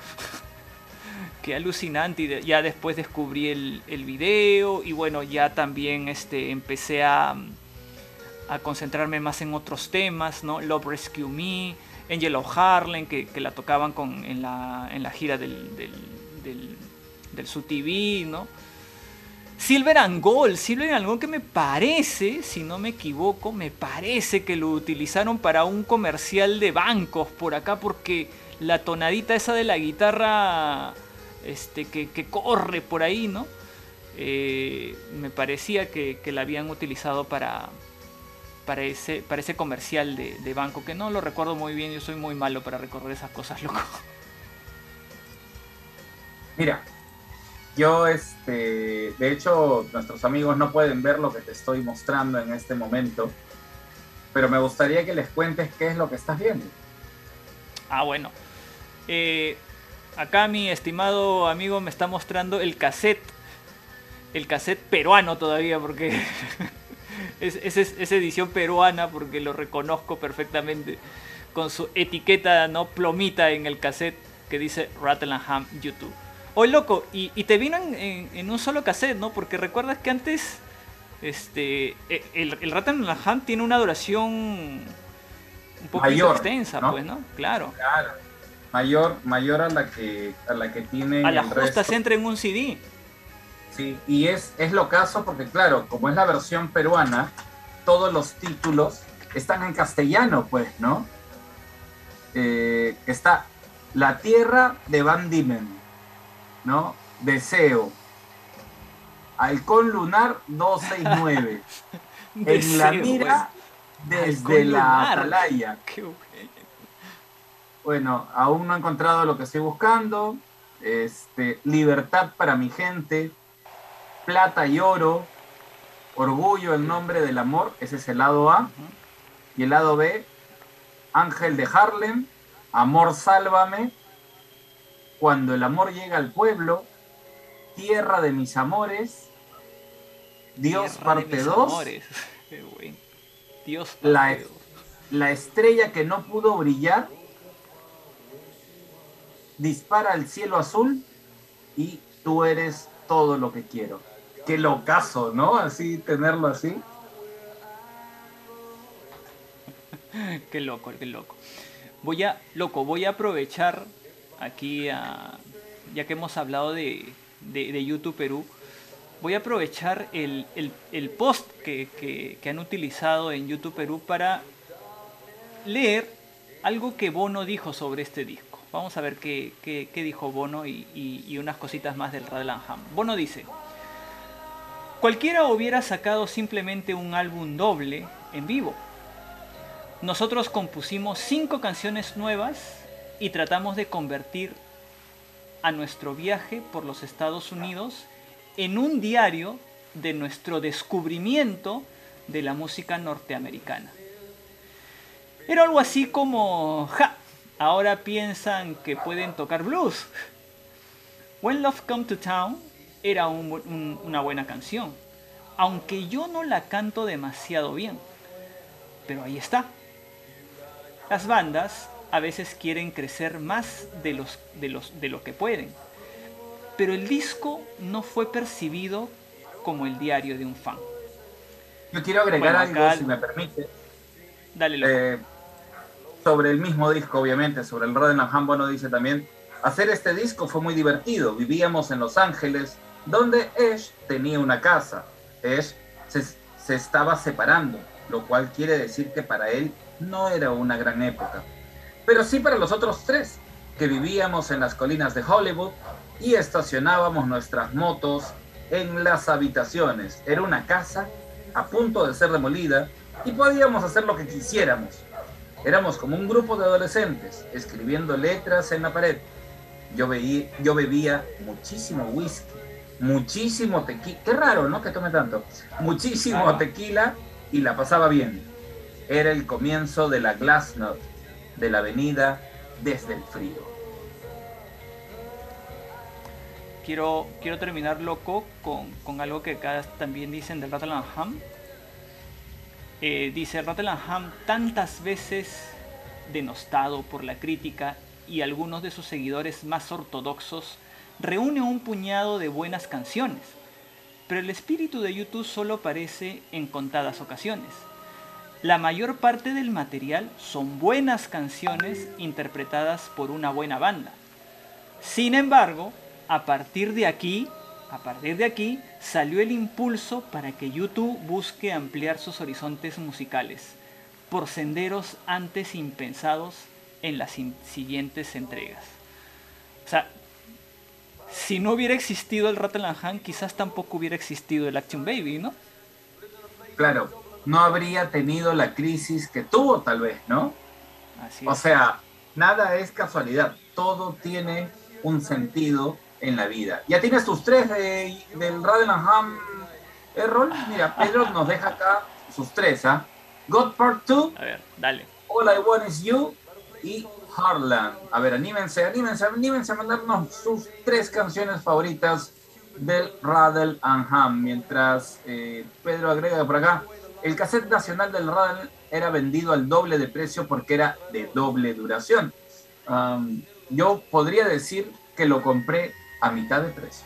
Speaker 1: <laughs> qué alucinante. Y ya después descubrí el, el video y bueno, ya también este, empecé a, a concentrarme más en otros temas, ¿no? Love Rescue Me, Angel of Harlem, que, que la tocaban con, en, la, en la gira del, del, del, del Su TV, ¿no? Silver and Gold, Silver and Gold que me parece, si no me equivoco, me parece que lo utilizaron para un comercial de bancos por acá porque la tonadita esa de la guitarra este, que, corre por ahí, ¿no? Eh, me parecía que, la habían utilizado para, para, ese, para ese comercial de, de banco, que no lo recuerdo muy bien, yo soy muy malo para recordar esas cosas, <laughs> loco.
Speaker 2: Mira, yo, este, de hecho, nuestros amigos no pueden ver lo que te estoy mostrando en este momento, pero me gustaría que les cuentes qué es lo que estás viendo.
Speaker 1: Ah, bueno. Eh, acá mi estimado amigo me está mostrando el cassette. El cassette peruano todavía, porque <laughs> es, es, es- edición peruana, porque lo reconozco perfectamente. Con su etiqueta, ¿no? Plomita en el cassette que dice Rattle and Ham YouTube. Oye, loco, y, y te vino en, en- en un solo cassette, ¿no? Porque recuerdas que antes este e- el, el Ham tiene una duración un poco
Speaker 2: Mayor,
Speaker 1: extensa,
Speaker 2: ¿no?
Speaker 1: pues, ¿no? Claro.
Speaker 2: Claro. Mayor, mayor a la que a la que tiene
Speaker 1: A la
Speaker 2: el
Speaker 1: justa
Speaker 2: resto.
Speaker 1: se entra en un CD.
Speaker 2: Sí, y es, es lo caso porque, claro, como es la versión peruana, todos los títulos están en castellano, pues, ¿no? Eh, está La Tierra de Van Diemen, ¿no? Deseo. Halcón Lunar 269. <laughs> en la
Speaker 1: Deseo,
Speaker 2: mira desde
Speaker 1: Halcón
Speaker 2: la
Speaker 1: Lunar.
Speaker 2: atalaya.
Speaker 1: Qué güey.
Speaker 2: Bueno, aún no he encontrado lo que estoy buscando. Este, libertad para mi gente, plata y oro, orgullo en nombre del amor, ese es el lado A. Y el lado B, ángel de Harlem, amor sálvame, cuando el amor llega al pueblo, tierra de mis amores, Dios
Speaker 1: Tierra
Speaker 2: parte
Speaker 1: mis
Speaker 2: 2,
Speaker 1: amores. <laughs> Qué güey. Dios
Speaker 2: La- la estrella que no pudo brillar, dispara al cielo azul y tú eres todo lo que quiero. Qué locazo, ¿no? Así, tenerlo así. <laughs>
Speaker 1: qué loco, qué loco. Voy a, loco, voy a aprovechar aquí, ya que hemos hablado de, de, YouTube Perú, voy a aprovechar el, post que, han utilizado en YouTube Perú para leer algo que Bono dijo sobre este disco. Vamos a ver qué, dijo Bono y, unas cositas más del Ham. Bono dice, cualquiera hubiera sacado simplemente un álbum doble en vivo. Nosotros compusimos cinco canciones nuevas y tratamos de convertir a nuestro viaje por los Estados Unidos en un diario de nuestro descubrimiento de la música norteamericana. Era algo así como, ja, ahora piensan que pueden tocar blues. When Love Come to Town era una buena canción, aunque yo no la canto demasiado bien. Pero ahí está. Las bandas a veces quieren crecer más de, los, de, los, de lo que pueden. Pero el disco no fue percibido como el diario de un fan.
Speaker 2: Yo quiero agregar algo, si me permite.
Speaker 1: Dale,
Speaker 2: eh, sobre el mismo disco, obviamente, sobre el Roden Hambo no dice también, hacer este disco fue muy divertido. Vivíamos en Los Ángeles, donde Ash tenía una casa. Ash se, se estaba separando, lo cual quiere decir que para él no era una gran época pero sí para los otros tres, que vivíamos en las colinas de Hollywood y estacionábamos nuestras motos en las habitaciones. Era una casa a punto de ser demolida y podíamos hacer lo que quisiéramos. Éramos como un grupo de adolescentes escribiendo letras en la pared. Yo, veía, yo bebía muchísimo whisky, muchísimo tequila. Qué raro, ¿no? Que tome tanto. Muchísimo tequila y la pasaba bien. Era el comienzo de la Glassnut de la avenida desde el frío.
Speaker 1: Quiero, quiero terminar loco con, algo que acá también dicen del Rattlingham. Eh, dice Rattlingham tantas veces denostado por la crítica y algunos de sus seguidores más ortodoxos reúne un puñado de buenas canciones, pero el espíritu de YouTube solo aparece en contadas ocasiones. La mayor parte del material son buenas canciones interpretadas por una buena banda. Sin embargo, a partir de aquí, a partir de aquí salió el impulso para que YouTube busque ampliar sus horizontes musicales por senderos antes impensados en las siguientes entregas. O sea, si no hubiera existido el Rattle Han, quizás tampoco hubiera existido el Action Baby, ¿no?
Speaker 2: Claro, no habría tenido la crisis que tuvo tal vez, ¿no? o sea, nada es casualidad, todo tiene un sentido en la vida. Ya tienes tus tres de, del Radenham Errol. Mira, Pedro <laughs> nos deja acá sus tres, ¿ah? God Part 2.
Speaker 1: A ver, dale.
Speaker 2: All I Want Is You y Harlan. A ver, anímense, anímense, anímense a mandarnos sus tres canciones favoritas del Radel and Ham. Mientras eh, Pedro agrega por acá, el cassette nacional del Radel era vendido al doble de precio porque era de doble duración. yo podría decir que lo compré a mitad de precio.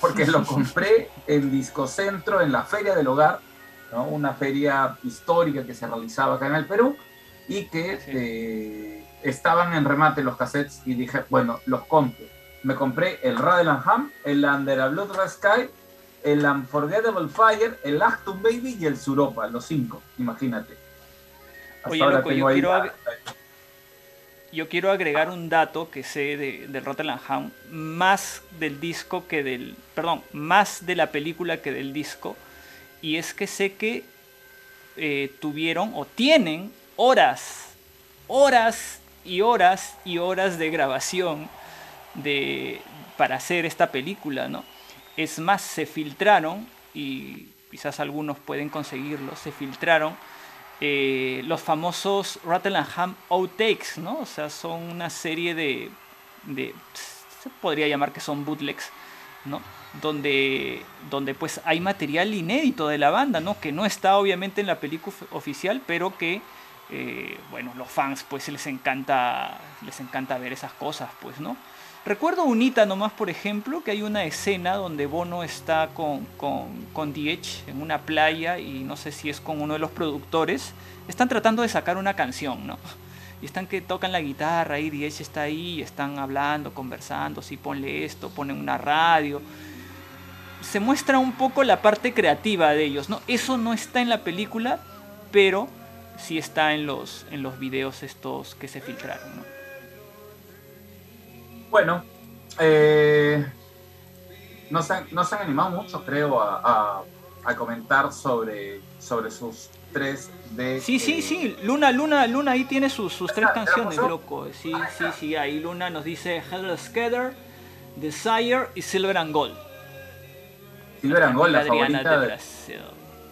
Speaker 2: Porque lo <laughs> compré en Discocentro, en la Feria del Hogar, una feria histórica que se realizaba acá en el Perú y que eh, estaban en remate los cassettes y dije, bueno, los compro. Me compré el Radel Ham, el Under a Blood Red Sky el Unforgettable Fire, el Acton Baby y el Suropa, los cinco, imagínate.
Speaker 1: Oye, loco, yo quiero, yo quiero agregar un dato que sé de, de Rotterdam más del disco que del, perdón, más de la película que del disco, y es que sé que eh, tuvieron o tienen horas, horas y horas y horas de grabación de, para hacer esta película, ¿no? Es más, se filtraron, y quizás algunos pueden conseguirlo, se filtraron eh, los famosos Ham outtakes, ¿no? O sea, son una serie de, se podría llamar que son bootlegs, ¿no? Donde, donde pues hay material inédito de la banda, ¿no? Que no está obviamente en la película oficial, pero que eh, bueno, los fans pues les encanta, les encanta ver esas cosas, pues, ¿no? Recuerdo unita nomás, por ejemplo, que hay una escena donde Bono está con, con, en una playa y no sé si es con uno de los productores. Están tratando de sacar una canción, ¿no? <laughs> Y están que tocan la guitarra y Diech está ahí, están hablando, conversando, si ponle esto, ponen una radio. Se muestra un poco la parte creativa de ellos, ¿no? Eso no está en la película, pero sí está en los, en los videos estos que se filtraron, ¿no?
Speaker 2: Bueno, eh, no, se han, no se han animado mucho, creo, a, a, a comentar sobre, sobre sus tres de...
Speaker 1: Sí, sí,
Speaker 2: eh,
Speaker 1: sí, Luna, Luna, Luna ahí tiene sus, sus tres
Speaker 2: ¿Ya
Speaker 1: canciones, loco. Sí, sí, sí, ahí Luna nos dice Hello Scatter, Desire y Silver and Gold.
Speaker 2: Silver and Gold, la favorita,
Speaker 1: de Brasil.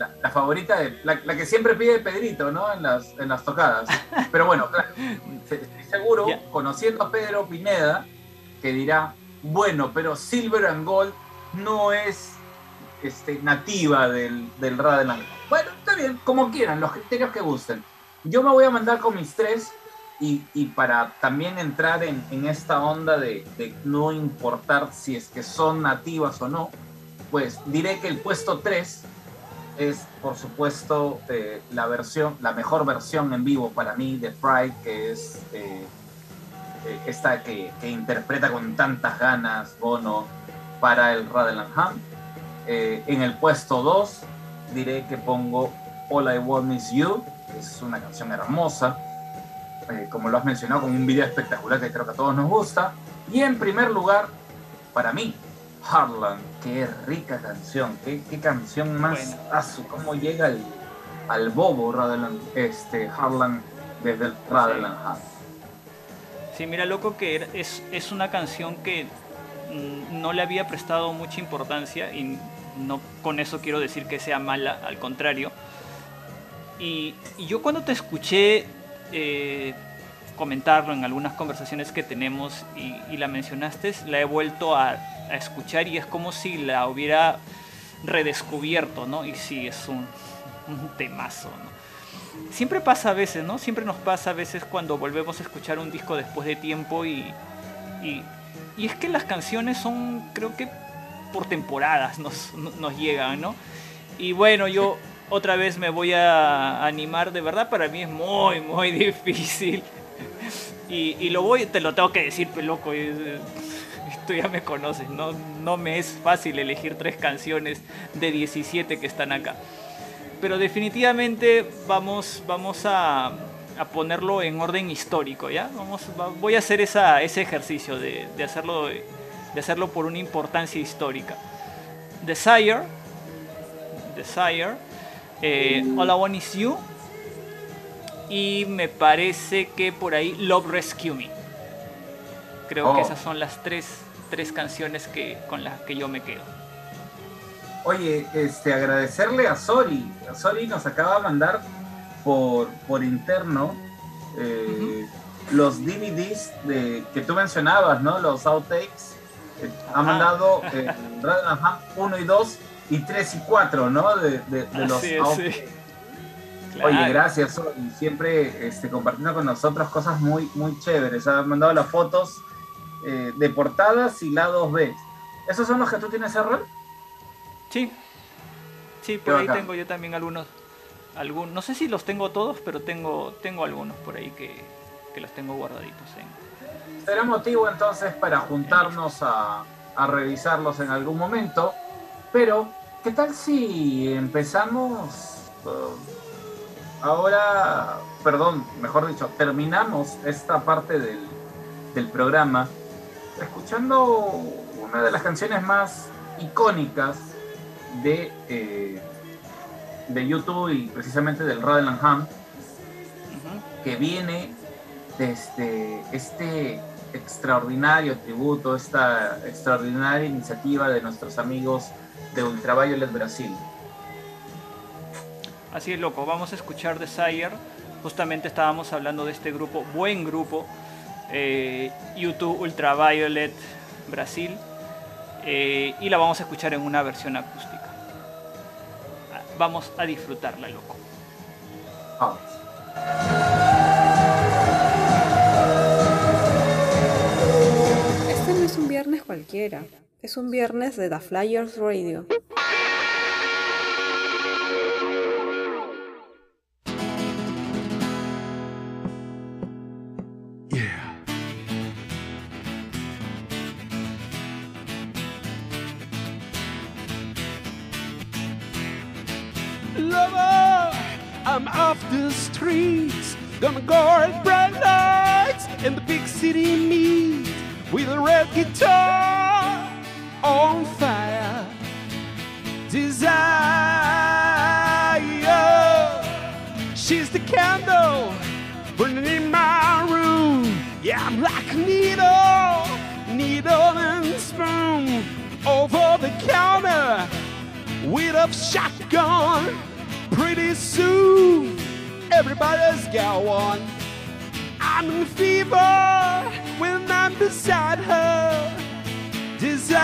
Speaker 2: la, la favorita de, la, la que siempre pide Pedrito, ¿no? En las, en las tocadas. <laughs> Pero bueno, claro, <laughs> seguro, conociendo a Pedro Pineda, que dirá, bueno, pero Silver and Gold no es este, nativa del, del Radeland. Bueno, está bien, como quieran, los criterios que gusten. Yo me voy a mandar con mis tres y, y para también entrar en, en esta onda de, de no importar si es que son nativas o no, pues diré que el puesto 3 es, por supuesto, eh, la versión, la mejor versión en vivo para mí de Pride, que es eh, eh, esta que, que interpreta con tantas ganas Bono para el Radeland Ham. Eh, en el puesto 2 diré que pongo All I Want Is You, que es una canción hermosa, eh, como lo has mencionado, con un video espectacular que creo que a todos nos gusta. Y en primer lugar, para mí, Harlan, qué rica canción, qué, qué canción más
Speaker 1: Bueno.
Speaker 2: cómo llega al, al bobo Radeland, este, Harlan desde el Radeland Ham.
Speaker 1: Sí, mira, loco, que es, es una canción que mm, no le había prestado mucha importancia y no con eso quiero decir que sea mala, al contrario. Y, yo cuando te escuché eh, comentarlo en algunas conversaciones que tenemos y, la mencionaste, la he vuelto a, a escuchar y es como si la hubiera redescubierto, ¿no? Y sí, es un, un temazo, ¿no? Siempre pasa a veces, ¿no? Siempre nos pasa a veces cuando volvemos a escuchar un disco después de tiempo y, y, y es que las canciones son, creo que por temporadas nos, nos llegan, ¿no? Y bueno, yo otra vez me voy a animar, de verdad para mí es muy, muy difícil. Y, y lo voy, te lo tengo que decir, pues loco, es- tú ya me conoces, no, no me es fácil elegir tres canciones de 17 que están acá. Pero definitivamente vamos, vamos a, a ponerlo en orden histórico, ¿ya? Vamos, va- voy a hacer esa, ese ejercicio de, de hacerlo, de hacerlo por una importancia histórica. Desire, Desire, eh, All I Want Is You, y me parece que por ahí Love Rescue Me. Creo que
Speaker 2: Oh.
Speaker 1: esas son las tres, tres canciones que, con las que yo me quedo.
Speaker 2: Oye, este, agradecerle a Sori. A Sori nos acaba de mandar por, por interno eh, los DVDs de, que tú mencionabas, ¿no? Los outtakes. Eh, ha mandado eh, Ham 1 y 2 y 3 y 4, ¿no? De, de- de los
Speaker 1: es,
Speaker 2: outtakes.
Speaker 1: sí.
Speaker 2: Oye, gracias, Sori. Siempre este, compartiendo con nosotros cosas muy, muy chéveres. Ha mandado las fotos eh, de portadas y lados B. ¿Esos son los que tú tienes, Errol?
Speaker 1: Sí, sí, por
Speaker 2: Qué
Speaker 1: ahí
Speaker 2: bacán.
Speaker 1: tengo yo también algunos. algún- no sé si los tengo todos, pero tengo, tengo algunos por ahí que, que los tengo guardaditos. En...
Speaker 2: Será motivo entonces para juntarnos a, a revisarlos en algún momento. Pero, ¿qué tal si empezamos uh, ahora, perdón, mejor dicho, terminamos esta parte del, del programa escuchando una de las canciones más icónicas de, eh, de YouTube y precisamente del Radeland Ham, que viene desde este extraordinario tributo, esta extraordinaria iniciativa de nuestros amigos de Ultraviolet Brasil.
Speaker 1: Así es, loco. Vamos a escuchar Desire. Justamente estábamos hablando de este grupo, buen grupo, eh, YouTube Ultraviolet Brasil. eh, y la vamos a escuchar en una versión acústica. Vamos a disfrutarla, loco.
Speaker 2: Este no es un viernes
Speaker 4: cualquiera, es un viernes de The Flyers Radio.
Speaker 5: Streets, gonna guard bright lights in the big city meet with a red guitar on fire. Desire, she's the candle burning in my room. Yeah, I'm like a needle, needle and spoon over the counter with a shotgun. Pretty soon, everybody's got one. I'm in fever when I'm beside her. Desire,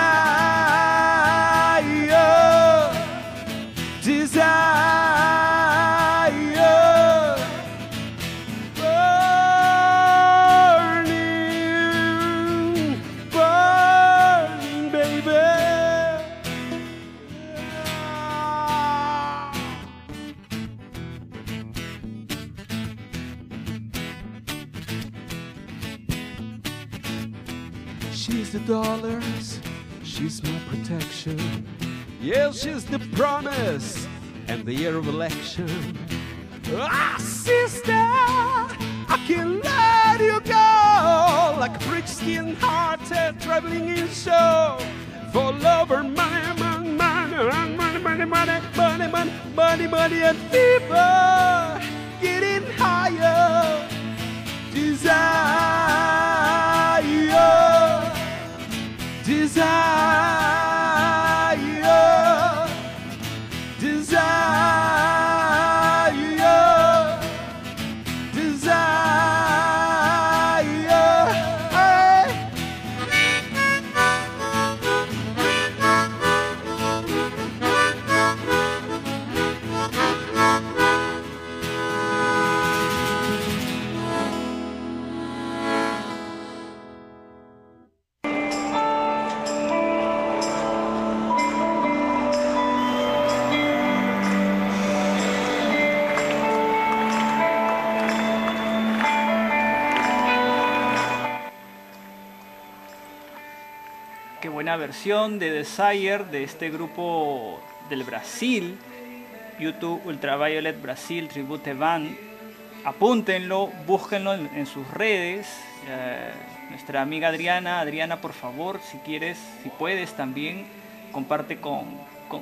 Speaker 5: desire, dollars, she's my protection. Yeah, she's the promise and the year of election. Ah, sister, I can't let you go like a rich skin hearted traveling in show. For love or money, money, money, money, money, money, money, money, money, money, money, and fever getting higher. Desire, desire, desire,
Speaker 1: versión de Desire de este grupo del Brasil, YouTube Ultraviolet Brasil Tribute Band. Apúntenlo, búsquenlo en, sus redes. Eh, nuestra amiga Adriana, Adriana, por favor, si quieres, si puedes también, comparte con,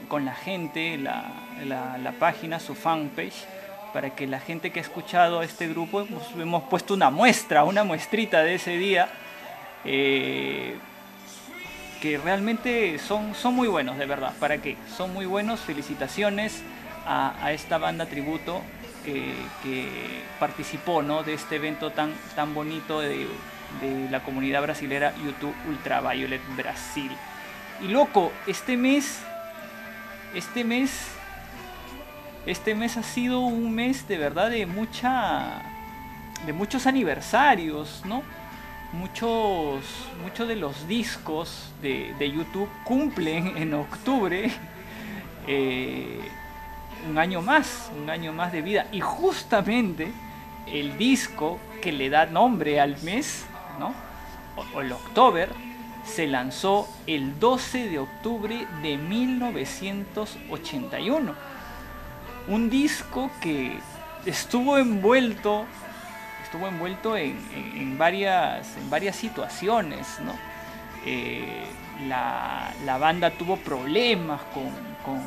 Speaker 1: con- la gente la, la- la página, su fanpage, para que la gente que ha escuchado a este grupo, hemos, hemos puesto una muestra, una muestrita de ese día. eh, que realmente son, son muy buenos, de verdad. ¿Para qué? Son muy buenos. Felicitaciones a, esta banda tributo que, participó ¿no? de este evento tan, tan bonito de, de la comunidad brasilera YouTube Ultraviolet Brasil. Y loco, este mes, este mes, este mes ha sido un mes de verdad de mucha, de muchos aniversarios, ¿no? Muchos, muchos de los discos de, de YouTube cumplen <laughs> en octubre eh, un año más, un año más de vida. Y justamente el disco que le da nombre al mes, ¿no? O, o el October, se lanzó el 12 de octubre de 1981. Un disco que estuvo envuelto estuvo envuelto en, en- varias, en varias situaciones, ¿no? Eh, la, la banda tuvo problemas con, con,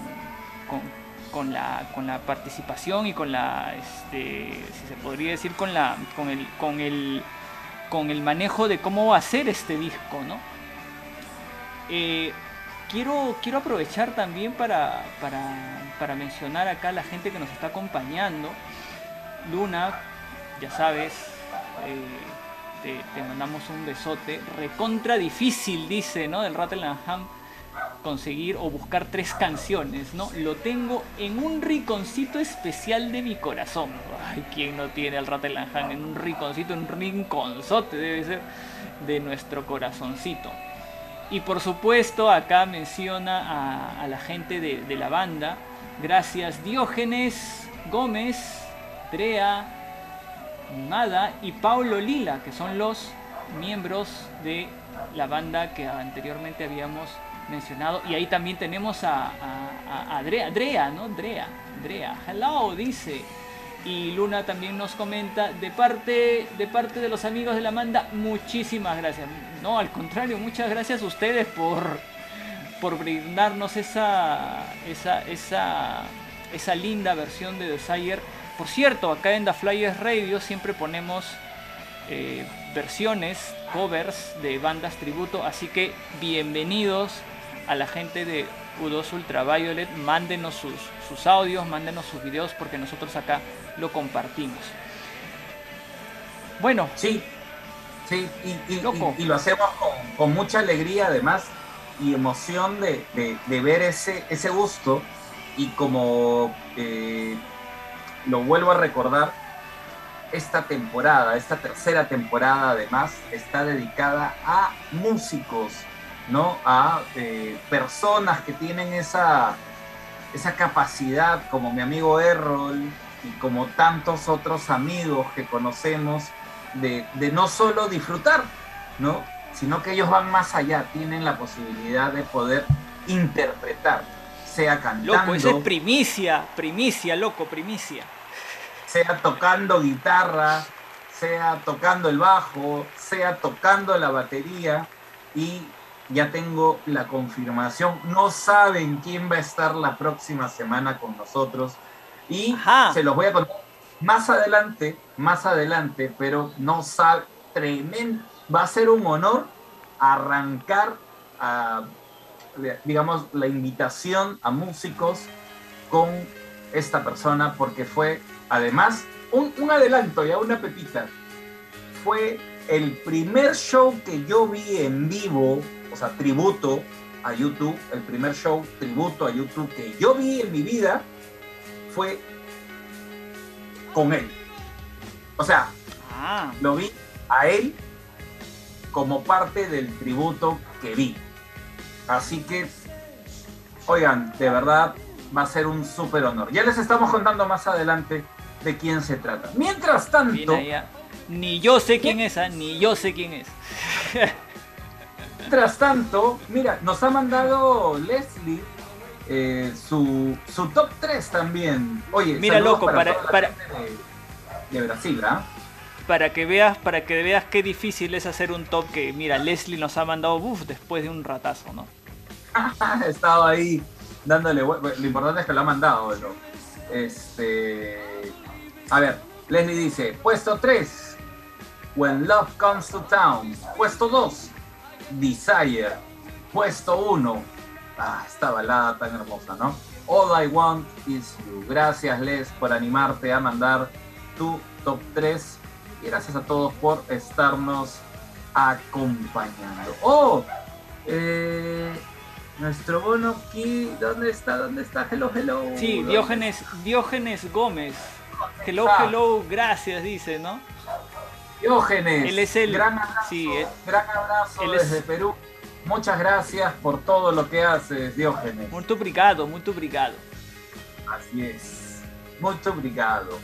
Speaker 1: con- con la, con la participación y con la, este, si se podría decir, con, la, con, el, con, el, con el manejo de cómo va a ser este disco, ¿no? Eh, quiero, quiero aprovechar también para, para, para mencionar acá a la gente que nos está acompañando. Luna, ya sabes, eh, te, mandamos un besote. Recontra difícil, dice, ¿no? Del Rattleham conseguir o buscar tres canciones, ¿no? Lo tengo en un rinconcito especial de mi corazón. Ay, ¿quién no tiene al Rattleham en un rinconcito, en un rinconzote debe ser de nuestro corazoncito? Y por supuesto, acá menciona a, la gente de, de la banda. Gracias Diógenes Gómez, Drea, Mada y Paulo Lila, que son los miembros de la banda que anteriormente habíamos mencionado. Y ahí también tenemos a, a, a- Drea, ¿no? Drea, Drea. Hello, dice. Y Luna también nos comenta, de parte, de parte de los amigos de la banda, muchísimas gracias. No, al contrario, muchas gracias a ustedes por, por brindarnos esa, esa, esa, esa linda versión de Desire. Por cierto, acá en The Flyers Radio siempre ponemos eh, versiones, covers de bandas tributo, así que bienvenidos a la gente de U2 Ultraviolet, mándenos sus, sus audios, mándenos sus videos porque nosotros acá lo compartimos. Bueno,
Speaker 2: Sí, sí, y, y-
Speaker 1: Loco.
Speaker 2: y- y lo hacemos con, con mucha alegría además y emoción de, de- de ver ese, ese gusto y como eh, lo vuelvo a recordar, esta temporada, esta tercera temporada además está dedicada a músicos, ¿no? A eh, personas que tienen esa, esa capacidad, como mi amigo Errol y como tantos otros amigos que conocemos, de, de no solo disfrutar, ¿no? Sino que ellos van más allá, tienen la posibilidad de poder interpretar, sea cantando,
Speaker 1: loco, eso es primicia, primicia, loco, primicia.
Speaker 2: sea tocando guitarra, sea tocando el bajo, sea tocando la batería y ya tengo la confirmación. No saben quién va a estar la próxima semana con nosotros y
Speaker 1: Ajá.
Speaker 2: se los voy a contar más adelante, más adelante, pero no sabe, tremendo. Va a ser un honor arrancar a, digamos, la invitación a músicos con esta persona porque fue además un, un adelanto ya una pepita. Fue el primer show que yo vi en vivo o sea tributo a YouTube el primer show tributo a YouTube que yo vi en mi vida fue con él. O sea
Speaker 1: Ah,
Speaker 2: lo vi a él como parte del tributo que vi. Así que, oigan, de verdad va a ser un súper honor. Ya les estamos contando más adelante de quién se trata. Mientras tanto.
Speaker 1: Ni yo sé quién es, ah, ni yo sé quién es.
Speaker 2: mientras tanto, mira, nos ha mandado Leslie eh, su, su top 3 también. Oye,
Speaker 1: Mira, loco, para- para-
Speaker 2: de, de Brasil, ¿ah?
Speaker 1: Para que veas, para que veas qué difícil es hacer un top que, mira, Leslie nos ha mandado uf, después de un ratazo, ¿no? <laughs>
Speaker 2: He estado ahí dándole Lo importante es que lo ha mandado. Este. A ver, Leslie dice: puesto 3, When Love Comes to Town. Puesto 2, Desire. Puesto 1, ah, esta balada tan hermosa, ¿no? All I Want Is You. Gracias, Les, por animarte a mandar tu top 3. Y gracias a todos por estarnos acompañando. ¡Oh! Eh, nuestro bono aquí, ¿dónde está? ¿Dónde está? Hello, hello.
Speaker 1: Sí,
Speaker 2: ¿Dónde
Speaker 1: Diógenes, Diógenes Gómez. Hello,
Speaker 2: está?
Speaker 1: hello, gracias, dice, ¿no?
Speaker 2: Diógenes.
Speaker 1: Él es el-
Speaker 2: Gran abrazo,
Speaker 1: sí, él-
Speaker 2: gran abrazo
Speaker 1: él es-
Speaker 2: desde Perú. Muchas gracias por todo lo que haces, Diógenes.
Speaker 1: Muito obrigado, muito obrigado.
Speaker 2: Así es. Mucho obrigado.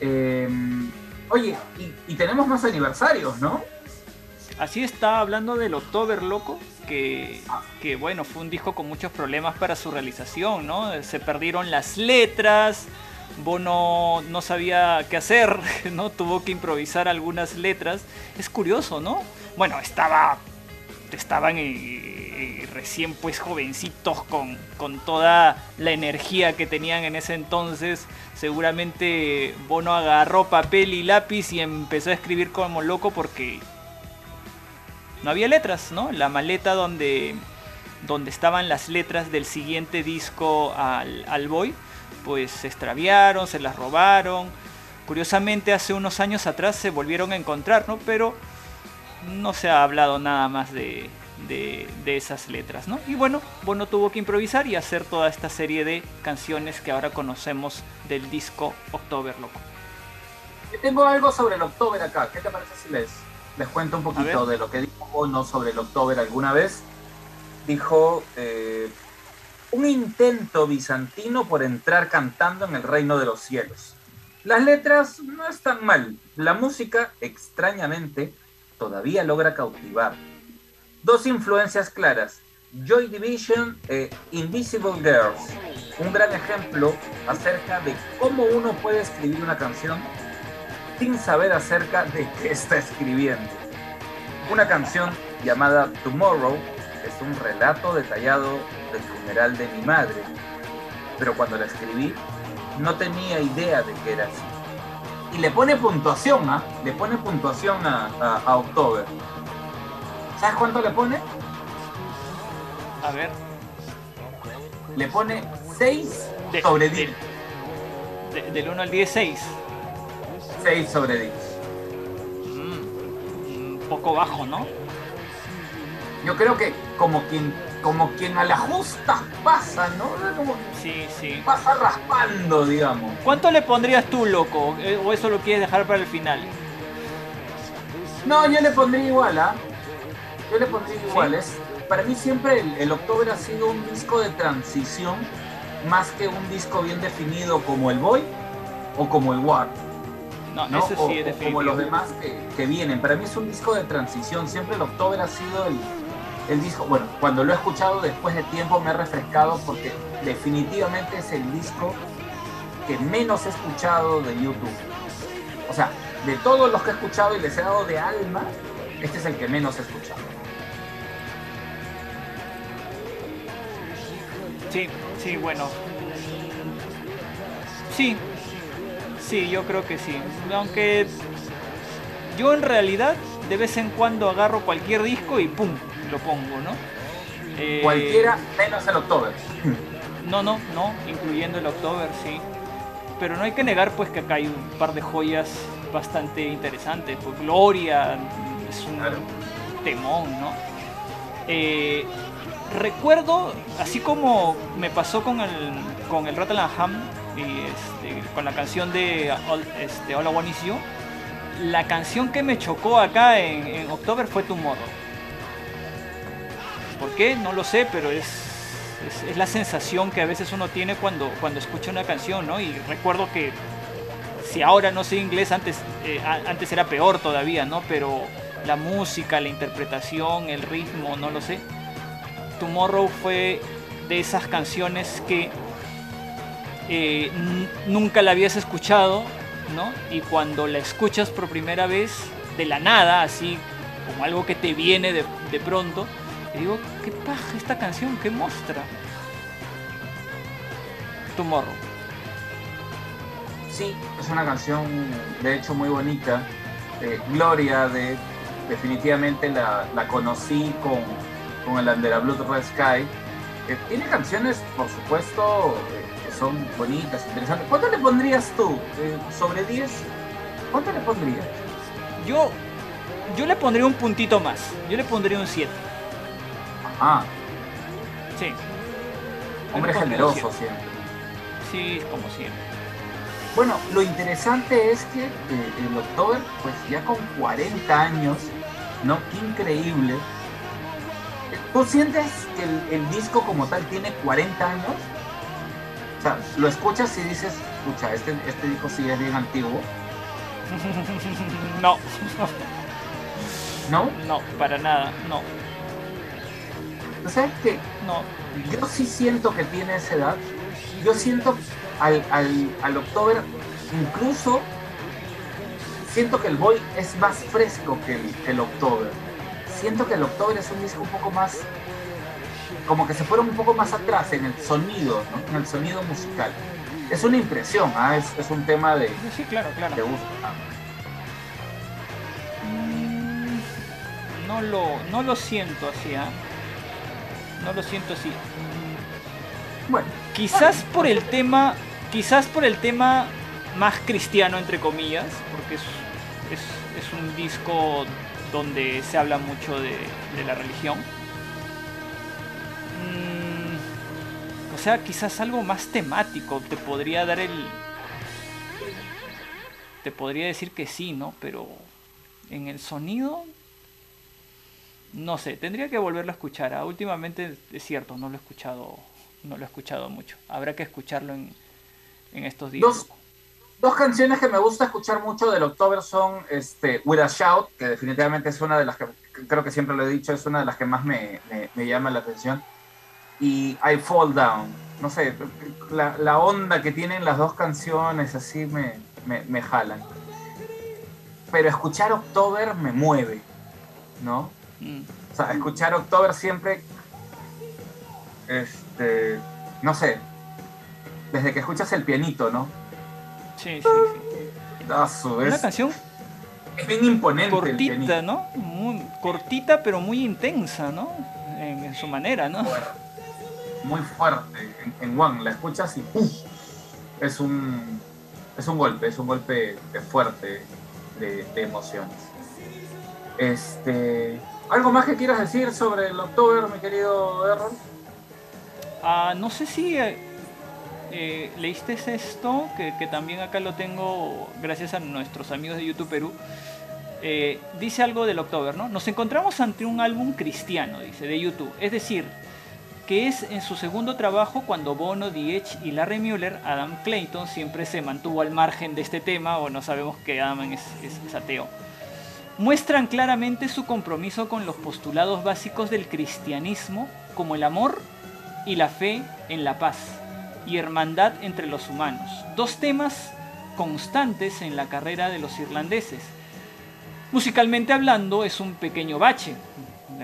Speaker 2: Eh, oye, y, y tenemos más aniversarios, ¿no?
Speaker 1: Así está hablando del October Loco, que, bueno, fue un disco con muchos problemas para su realización, ¿no? Se perdieron las letras, Bono no sabía qué hacer, <laughs> ¿no? Tuvo que improvisar algunas letras. Es curioso, ¿no? Bueno, estaba, estaban recién pues jovencitos con, con toda la energía que tenían en ese entonces. Seguramente Bono agarró papel y lápiz y empezó a escribir como loco porque no había letras, ¿no? La maleta donde, donde estaban las letras del siguiente disco al, al Boy, pues se extraviaron, se las robaron. Curiosamente hace unos años atrás se volvieron a encontrar, ¿no? Pero no se ha hablado nada más de, de, de esas letras, ¿no? Y bueno, Bono tuvo que improvisar y hacer toda esta serie de canciones que ahora conocemos del disco October Loco.
Speaker 2: Tengo algo sobre el October acá. ¿Qué te parece si les Les cuento un poquito de lo que dijo Bono sobre el October alguna vez. Dijo eh, un intento bizantino por entrar cantando en el reino de los cielos. Las letras no están mal. La música, extrañamente, todavía logra cautivar. Dos influencias claras. Joy Division e Invisible Girls. Un gran ejemplo acerca de cómo uno puede escribir una canción sin saber acerca de qué está escribiendo. Una canción llamada Tomorrow es un relato detallado del funeral de mi madre, pero cuando la escribí no tenía idea de que era así. Y le pone puntuación, ¿ah? Le pone puntuación a, a, a October. ¿Sabes cuánto le pone?
Speaker 1: A ver.
Speaker 2: Le pone 6
Speaker 1: De-
Speaker 2: sobre
Speaker 1: de-
Speaker 2: 10.
Speaker 1: de- del 1 al 10, 6.
Speaker 2: 6 sobre 10.
Speaker 1: Mm, un poco bajo, ¿no?
Speaker 2: Yo creo que como quien, como quien a la justa pasa, ¿no? Como
Speaker 1: Sí, sí.
Speaker 2: pasa raspando, digamos.
Speaker 1: ¿Cuánto le pondrías tú, loco? Eh, ¿O eso lo quieres dejar para el final?
Speaker 2: No, yo le pondría igual, ¿ah? Yo le pondría igual. Es, para mí siempre el, el October ha sido un disco de transición más que un disco bien definido como el Boy o como el War,
Speaker 1: No,
Speaker 2: ¿no?
Speaker 1: eso
Speaker 2: O-
Speaker 1: sí es
Speaker 2: o como los demás que, que vienen. Para mí es un disco de transición. Siempre el October ha sido el, el disco. Bueno, cuando lo he escuchado después de tiempo me ha refrescado porque definitivamente es el disco que menos he escuchado de YouTube. O sea, de todos los que he escuchado y les he dado de alma, este es el que menos he escuchado.
Speaker 1: Sí, sí, bueno. Sí, sí, yo creo que sí. Aunque yo en realidad de vez en cuando agarro cualquier disco y ¡pum! lo pongo, ¿no? Eh,
Speaker 2: Cualquiera menos el October.
Speaker 1: No, no, no, incluyendo el October, sí. Pero no hay que negar pues que acá hay un par de joyas bastante interesantes. Pues Gloria es un
Speaker 2: Claro.
Speaker 1: temón, ¿no? Eh, recuerdo, así como me pasó con el, con el Rattle and Ham este, con la canción de All, este, I Want Is You, la canción que me chocó acá en, en October fue Tomorrow. ¿Por qué? No lo sé, pero es, es, la sensación que a veces uno tiene cuando, cuando escucha una canción, ¿no? Y recuerdo que si ahora no sé inglés, antes, eh, antes era peor todavía, ¿no? Pero la música, la interpretación, el ritmo, no lo sé. Tomorrow fue de esas canciones que eh, nunca la habías escuchado, ¿no? Y cuando la escuchas por primera vez, de la nada, así como algo que te viene de, de pronto, y digo, qué paja esta canción, qué muestra. Tomorrow.
Speaker 2: Sí, es una canción de hecho muy bonita. Eh, Gloria, de, definitivamente la, la conocí con, con el Under Blue Red Sky. Eh, tiene canciones, por supuesto, son bonitas, interesantes. ¿Cuánto le pondrías tú? Eh, ¿Sobre 10? ¿Cuánto le pondrías?
Speaker 1: Yo, yo le pondría un puntito más. Yo le pondría un 7.
Speaker 2: Ah,
Speaker 1: Sí.
Speaker 2: Hombre generoso
Speaker 1: 7.
Speaker 2: siempre.
Speaker 1: Sí, como siempre.
Speaker 2: Bueno, lo interesante es que eh, el October, pues ya con 40 años, ¿no? Qué increíble. ¿Tú sientes que el, el disco como tal tiene 40 años? O sea, lo escuchas y dices, escucha, este, este disco sí es bien antiguo, <laughs>
Speaker 1: No,
Speaker 2: ¿no?
Speaker 1: no, para nada, no,
Speaker 2: ¿Tú sabes que
Speaker 1: no.
Speaker 2: yo sí siento que tiene esa edad. Yo siento al, al, al October, incluso siento que el Boy es más fresco que el, que el October. Siento que el October es un disco un poco más, como que se fueron un poco más atrás en el sonido, ¿no? en el sonido musical. Es una impresión, ¿ah? es, es un tema de,
Speaker 1: Sí, claro, claro.
Speaker 2: de gusto. ¿ah?
Speaker 1: Mm, No lo, no lo siento así, ¿ah? No lo siento así.
Speaker 2: Bueno,
Speaker 1: Quizás por el tema, quizás por el tema más cristiano entre comillas, porque es, es, es un disco donde se habla mucho de, de la religión. Mm, o sea, quizás algo más temático te podría dar el, te podría decir que sí, ¿no? Pero en el sonido, no sé, tendría que volverlo a escuchar. Ah, Últimamente es cierto, no lo he escuchado, no lo he escuchado mucho. Habrá que escucharlo en, en estos días.
Speaker 2: Dos, dos canciones que me gusta escuchar mucho del October son este, With a Shout, que definitivamente es una de las que, creo que siempre lo he dicho, es una de las que más me, me, me llama la atención. Y I Fall Down. No sé, la, la onda que tienen las dos canciones así me, me, me jalan. Pero escuchar October me mueve, ¿no?
Speaker 1: Mm,
Speaker 2: O sea, escuchar October siempre, este, no sé, desde que escuchas el pianito, ¿no?
Speaker 1: Sí, sí, sí.
Speaker 2: Ah, su-
Speaker 1: Una canción
Speaker 2: es bien imponente el
Speaker 1: cortita, ¿no? Muy, cortita, pero muy intensa, ¿no? En, en su manera, ¿no?
Speaker 2: Muy fuerte en, en One, la escuchas y ¡pum! es un es un golpe, es un golpe de fuerte de, emociones. Este, ¿algo más que quieras decir sobre el October, mi querido Errol?
Speaker 1: Ah, no sé si eh, eh, leíste esto, que, que también acá lo tengo gracias a nuestros amigos de YouTube Perú. Eh, dice algo del October, ¿no? Nos encontramos ante un álbum cristiano, dice, de YouTube. Es decir, que es en su segundo trabajo cuando Bono, Edge y Larry Mueller, Adam Clayton siempre se mantuvo al margen de este tema, o no sabemos que Adam es, es- ateo. Muestran claramente su compromiso con los postulados básicos del cristianismo, como el amor y la fe en la paz y hermandad entre los humanos. Dos temas constantes en la carrera de los irlandeses. Musicalmente hablando es un pequeño bache,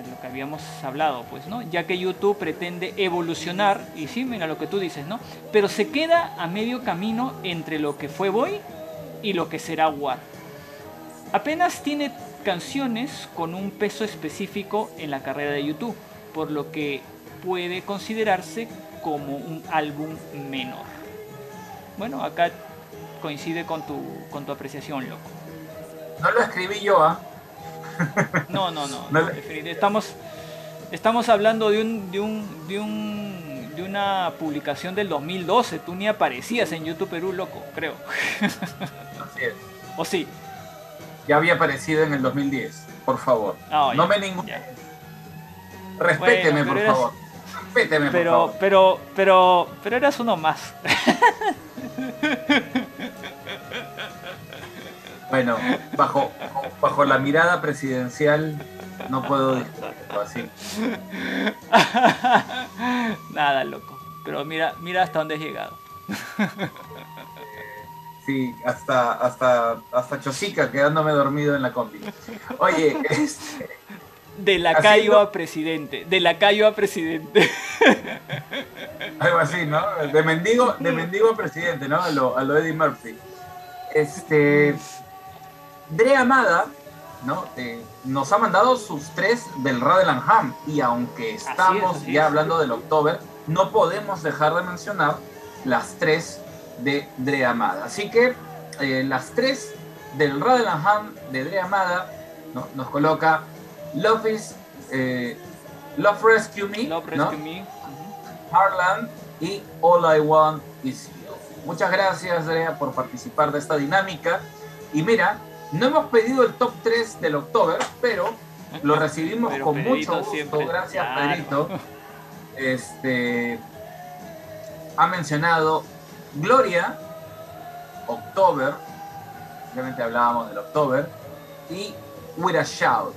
Speaker 1: lo que habíamos hablado, pues, ¿no? Ya que YouTube pretende evolucionar, y sí, mira lo que tú dices, ¿no? Pero se queda a medio camino entre lo que fue Boy y lo que será War. Apenas tiene canciones con un peso específico en la carrera de YouTube, por lo que puede considerarse como un álbum menor. Bueno, acá coincide con tu, con tu apreciación, loco.
Speaker 2: No lo escribí yo, ¿ah?
Speaker 1: No, no, no. Estamos, estamos hablando de un, de un, de un, de una publicación del 2012. Tú ni aparecías en YouTube Perú, loco, creo.
Speaker 2: Así es.
Speaker 1: ¿O sí?
Speaker 2: Ya había aparecido en el 2010, por favor.
Speaker 1: Ah,
Speaker 2: no
Speaker 1: ya,
Speaker 2: me ningún... Respéteme,
Speaker 1: Bueno,
Speaker 2: por
Speaker 1: pero eras-
Speaker 2: favor. Respéteme, por
Speaker 1: Pero,
Speaker 2: favor.
Speaker 1: pero, pero, pero eras uno más. <laughs>
Speaker 2: Bueno, bajo, bajo la mirada presidencial no puedo discutirlo así. <laughs>
Speaker 1: Nada, loco. Pero mira, mira hasta dónde has llegado. <laughs>
Speaker 2: Sí, hasta, hasta, hasta Chosica quedándome dormido en la combi. Oye, este,
Speaker 1: De lacayo
Speaker 2: Haciendo-
Speaker 1: a presidente. De lacayo a presidente. <laughs>
Speaker 2: algo así, ¿no? De mendigo, de mendigo a presidente, ¿no? A lo, a lo Eddie Murphy. Este, Dre Amada, ¿no? Eh, nos ha mandado sus tres del Ham y aunque estamos
Speaker 1: así
Speaker 2: ya
Speaker 1: es.
Speaker 2: hablando del October, no podemos dejar de mencionar las tres de Dre Amada. Así que eh, las tres del Ham de Dre Amada ¿no? nos coloca Love is eh, Love Rescue Me,
Speaker 1: Love
Speaker 2: ¿no?
Speaker 1: Rescue Me.
Speaker 2: Harlan y All I Want Is You. Muchas gracias, Drea, por participar de esta dinámica. Y mira, no hemos pedido el top 3 del October, pero lo recibimos
Speaker 1: Pero
Speaker 2: con
Speaker 1: Pedrito
Speaker 2: mucho gusto.
Speaker 1: siempre,
Speaker 2: gracias,
Speaker 1: claro.
Speaker 2: Pedrito. Este ha mencionado Gloria, October, obviamente hablábamos del October, y With a Shout,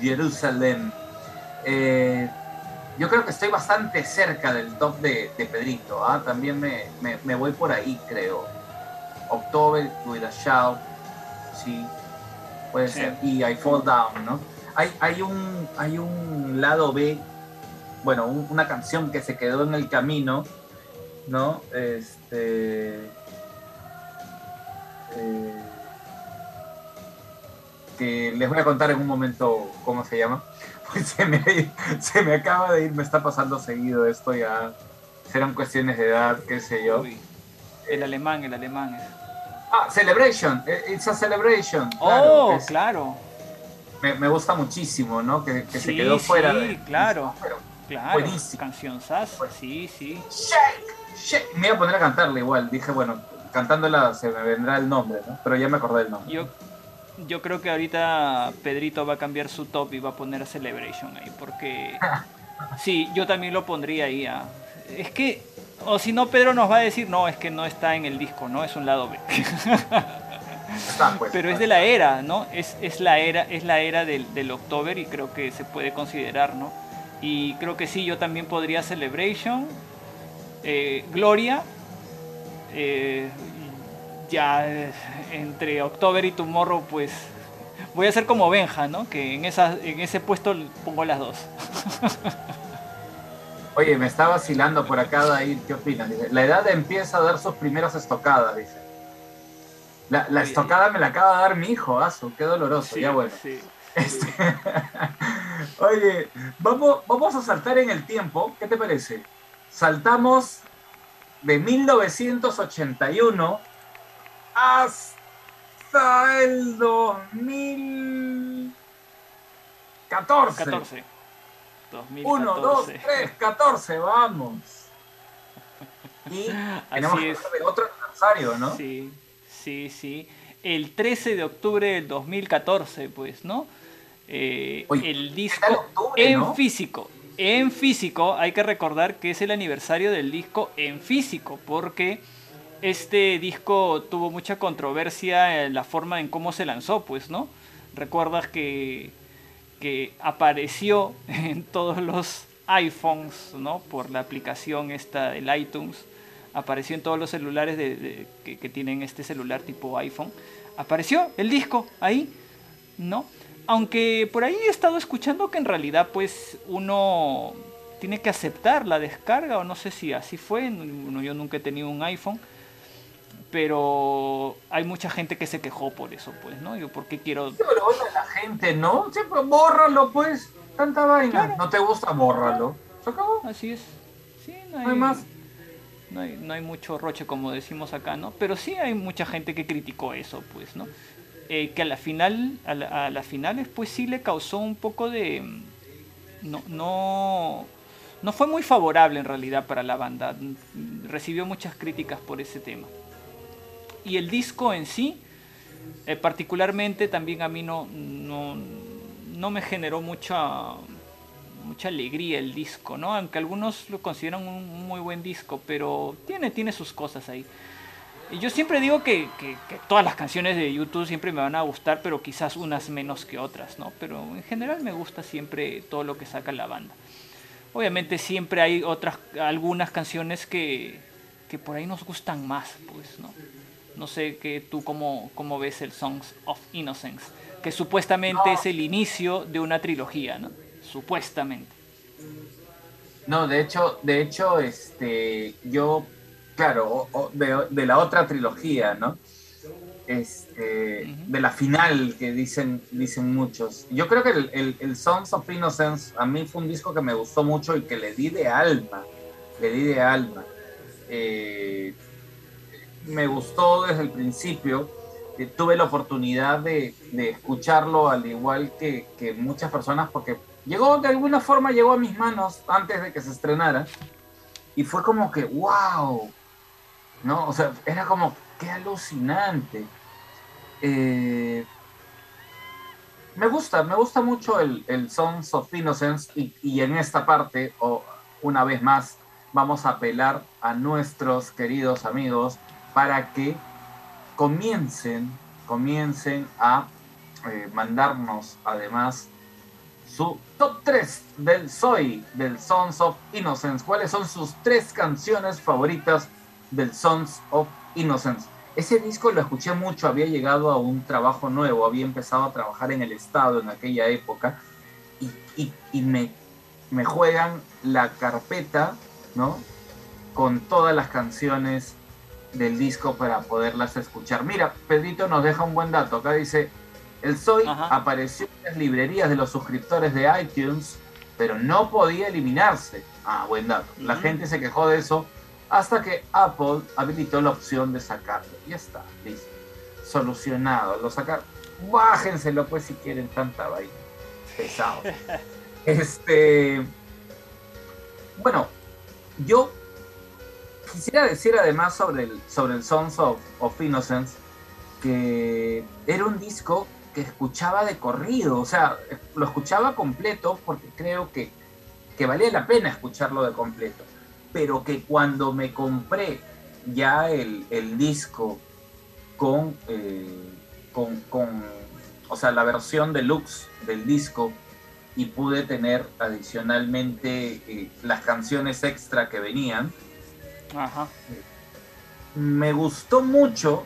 Speaker 2: Jerusalem. Eh, yo creo que estoy bastante cerca del top de, de Pedrito. ¿ah? También me, me- me voy por ahí, creo. October, With a Shout. Sí, puede
Speaker 1: Sí.
Speaker 2: ser. Y I Fall Down, ¿no? Hay, hay, un, hay un lado B, bueno, un- una canción que se quedó en el camino, ¿no? Este. eh, que les voy a contar en un momento cómo se llama. <laughs> Pues se me, se me acaba de ir, me está pasando seguido esto ya. Serán cuestiones de edad, qué sé yo.
Speaker 1: Uy, el alemán, el alemán.
Speaker 2: Ah, Celebration, eh, It's a Celebration. claro,
Speaker 1: oh,
Speaker 2: es-
Speaker 1: claro.
Speaker 2: me, me gusta muchísimo, ¿no? Que, que se quedó fuera.
Speaker 1: sí,
Speaker 2: de-
Speaker 1: claro.
Speaker 2: Pero,
Speaker 1: Claro.
Speaker 2: Buenísimo.
Speaker 1: Canción sas. Sí, sí.
Speaker 2: shake, shake. Me iba a poner a cantarla igual. Dije, bueno, cantándola se me vendrá el nombre, ¿no? Pero ya me acordé el nombre.
Speaker 1: Yo, yo creo que ahorita Pedrito va a cambiar su top y va a poner Celebration ahí, porque <laughs> sí, yo también lo pondría ahí. ah. Es que, o si no, Pedro nos va a decir, no, es que no está en el disco, no, es un lado B. <laughs>
Speaker 2: Está, pues,
Speaker 1: Pero es de la era, ¿no? Es, es la era, es la era del, del October y creo que se puede considerar, ¿no? Y creo que sí, yo también podría Celebration, eh, Gloria, eh, ya eh, entre October y Tomorrow, pues voy a ser como Benja, ¿no? Que en, esa, en ese puesto pongo las dos. <laughs>
Speaker 2: Oye, me está vacilando por acá, Dair, ¿qué opinas? Dice, la edad empieza a dar sus primeras estocadas, dice. La, estocada me la acaba de dar mi hijo, Azu, qué doloroso, ya bueno.
Speaker 1: sí.
Speaker 2: Este, <laughs> Oye, vamos, vamos a saltar en el tiempo, ¿qué te parece? Saltamos de 1981 hasta el 2014.
Speaker 1: 14. 2014.
Speaker 2: 1, 2, 3, 14, vamos. Y <laughs> tenemos
Speaker 1: Así
Speaker 2: que
Speaker 1: es.
Speaker 2: hablar de otro aniversario, ¿no?
Speaker 1: Sí, sí, sí. El 13 de octubre del 2014, pues, ¿no? Eh,
Speaker 2: Oye,
Speaker 1: el disco
Speaker 2: octubre,
Speaker 1: en
Speaker 2: no?
Speaker 1: físico. En físico, hay que recordar que es el aniversario del disco en físico, porque este disco tuvo mucha controversia en la forma en cómo se lanzó, pues, ¿no? Recuerdas que, que apareció <laughs> en todos los iPhones, ¿no? Por la aplicación esta del iTunes apareció en todos los celulares de, que, que tienen este celular tipo iPhone. Apareció el disco ahí, ¿no? Aunque por ahí he estado escuchando que en realidad pues uno tiene que aceptar la descarga o no sé si así fue, no- yo nunca he tenido un iPhone, pero hay mucha gente que se quejó por eso, pues, ¿no? Yo por qué quiero...
Speaker 2: Sí, pero bueno, la gente, ¿no? Sí, pues, bórralo, pues. Tanta vaina.
Speaker 1: Claro.
Speaker 2: ¿No te gusta? Bórralo. Se acabó.
Speaker 1: Así es. Sí, no hay,
Speaker 2: No hay más.
Speaker 1: No hay, no hay mucho roche como decimos acá, ¿no? Pero sí hay mucha gente que criticó eso, pues, ¿no? Eh, que a la final, a, la- a las finales, pues sí le causó un poco de... mm, No, no, no fue muy favorable en realidad para la banda. Recibió muchas críticas por ese tema. Y el disco en sí, eh, particularmente también a mí no, no, no me generó mucha, mucha alegría el disco, ¿no? Aunque algunos lo consideran un, muy buen disco, pero tiene, tiene sus cosas ahí. Y yo siempre digo que, que- que todas las canciones de YouTube siempre me van a gustar, pero quizás unas menos que otras, ¿no? Pero en general me gusta siempre todo lo que saca la banda. Obviamente siempre hay otras, algunas canciones que, que por ahí nos gustan más, pues, ¿no? No sé que tú cómo, cómo ves el Songs of Innocence, que supuestamente es el inicio de una trilogía, ¿no? Supuestamente.
Speaker 2: No, de hecho, de hecho, este, yo, claro, o- o de, de la otra trilogía, ¿no? Este, de la final que dicen, dicen muchos. Yo creo que el, el, el Sons of Innocence a mí fue un disco que me gustó mucho y que le di de alma, le di de alma. Eh, me gustó desde el principio. Eh, tuve la oportunidad de, escucharlo al igual que, muchas personas porque llegó de alguna forma llegó a mis manos antes de que se estrenara y fue como que wow no o sea era como qué alucinante Eh, me gusta me gusta mucho el, el Sons of Innocence y, y en esta parte o una vez más vamos a apelar a nuestros queridos amigos para que comiencen comiencen a eh, mandarnos además su top 3 del Soy, del Sons of Innocence. ¿Cuáles son sus tres canciones favoritas del Sons of Innocence? Ese disco lo escuché mucho, había llegado a un trabajo nuevo, había empezado a trabajar en el Estado en aquella época y, me, me juegan la carpeta, ¿no? Con todas las canciones del disco para poderlas escuchar. Mira, Pedrito nos deja un buen dato. Acá dice, el Soy
Speaker 1: Ajá.
Speaker 2: apareció en las librerías de los suscriptores de iTunes, pero no podía eliminarse. Ah, buen dato. La gente se quejó de eso hasta que Apple habilitó la opción de sacarlo. Ya está, listo. Solucionado. Lo sacaron. Bájenselo pues si quieren tanta vaina. Pesado. <laughs> Este. Bueno, yo quisiera decir además sobre el, sobre el Sons of, of Innocence que era un disco que escuchaba de corrido, o sea, lo escuchaba completo porque creo que, que valía la pena escucharlo de completo, pero que cuando me compré ya el, el disco con, eh, con, con, o sea, la versión deluxe del disco y pude tener adicionalmente eh, las canciones extra que venían,
Speaker 1: Ajá.
Speaker 2: me gustó mucho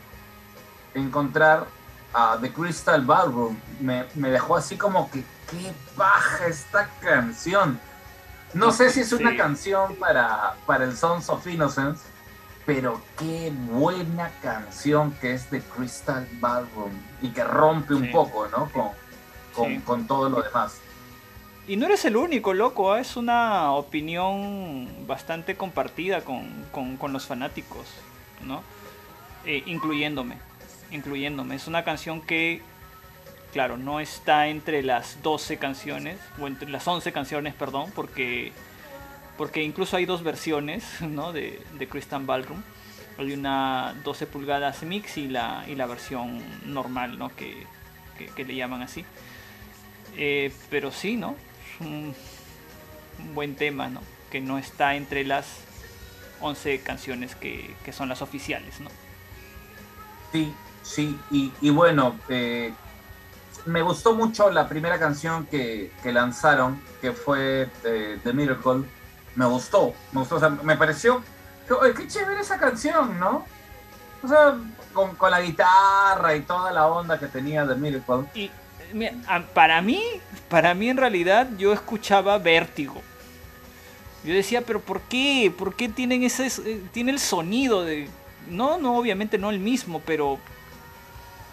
Speaker 2: encontrar a The Crystal Ballroom. Me, me dejó así como que, qué baja esta canción. No sé si es una
Speaker 1: Sí.
Speaker 2: canción para, para el Sons of Innocence, pero qué buena canción que es The Crystal Ballroom y que rompe un poco, ¿no? Con, con,
Speaker 1: Sí.
Speaker 2: con todo lo demás.
Speaker 1: Y no eres el único, loco, ¿ah? es una opinión bastante compartida con, con- los fanáticos, ¿no? Eh, incluyéndome, incluyéndome. Es una canción que, claro, no está entre las 12 canciones, o entre las 11 canciones, perdón, porque, porque incluso hay dos versiones, <laughs> ¿no? De, de Crystal Ballroom. Hay una 12 pulgadas mix y la, y la versión normal, ¿no? Que, que- que le llaman así. Eh, pero sí, ¿no? Un, un buen tema, ¿no? Que no está entre las 11 canciones que, que son las oficiales, ¿no?
Speaker 2: Sí, sí, y, y bueno, eh, me gustó mucho la primera canción que, que lanzaron, que fue eh, The Miracle. Me gustó, me gustó, o sea, me pareció, que, qué chévere esa canción, ¿no? O sea, con, con la guitarra y toda la onda que tenía The Miracle.
Speaker 1: Y mira, para mí, para mí en realidad yo escuchaba Vértigo. Yo decía, pero ¿por qué? ¿Por qué tienen ese, eh, tiene el sonido de, no, no, obviamente no el mismo, pero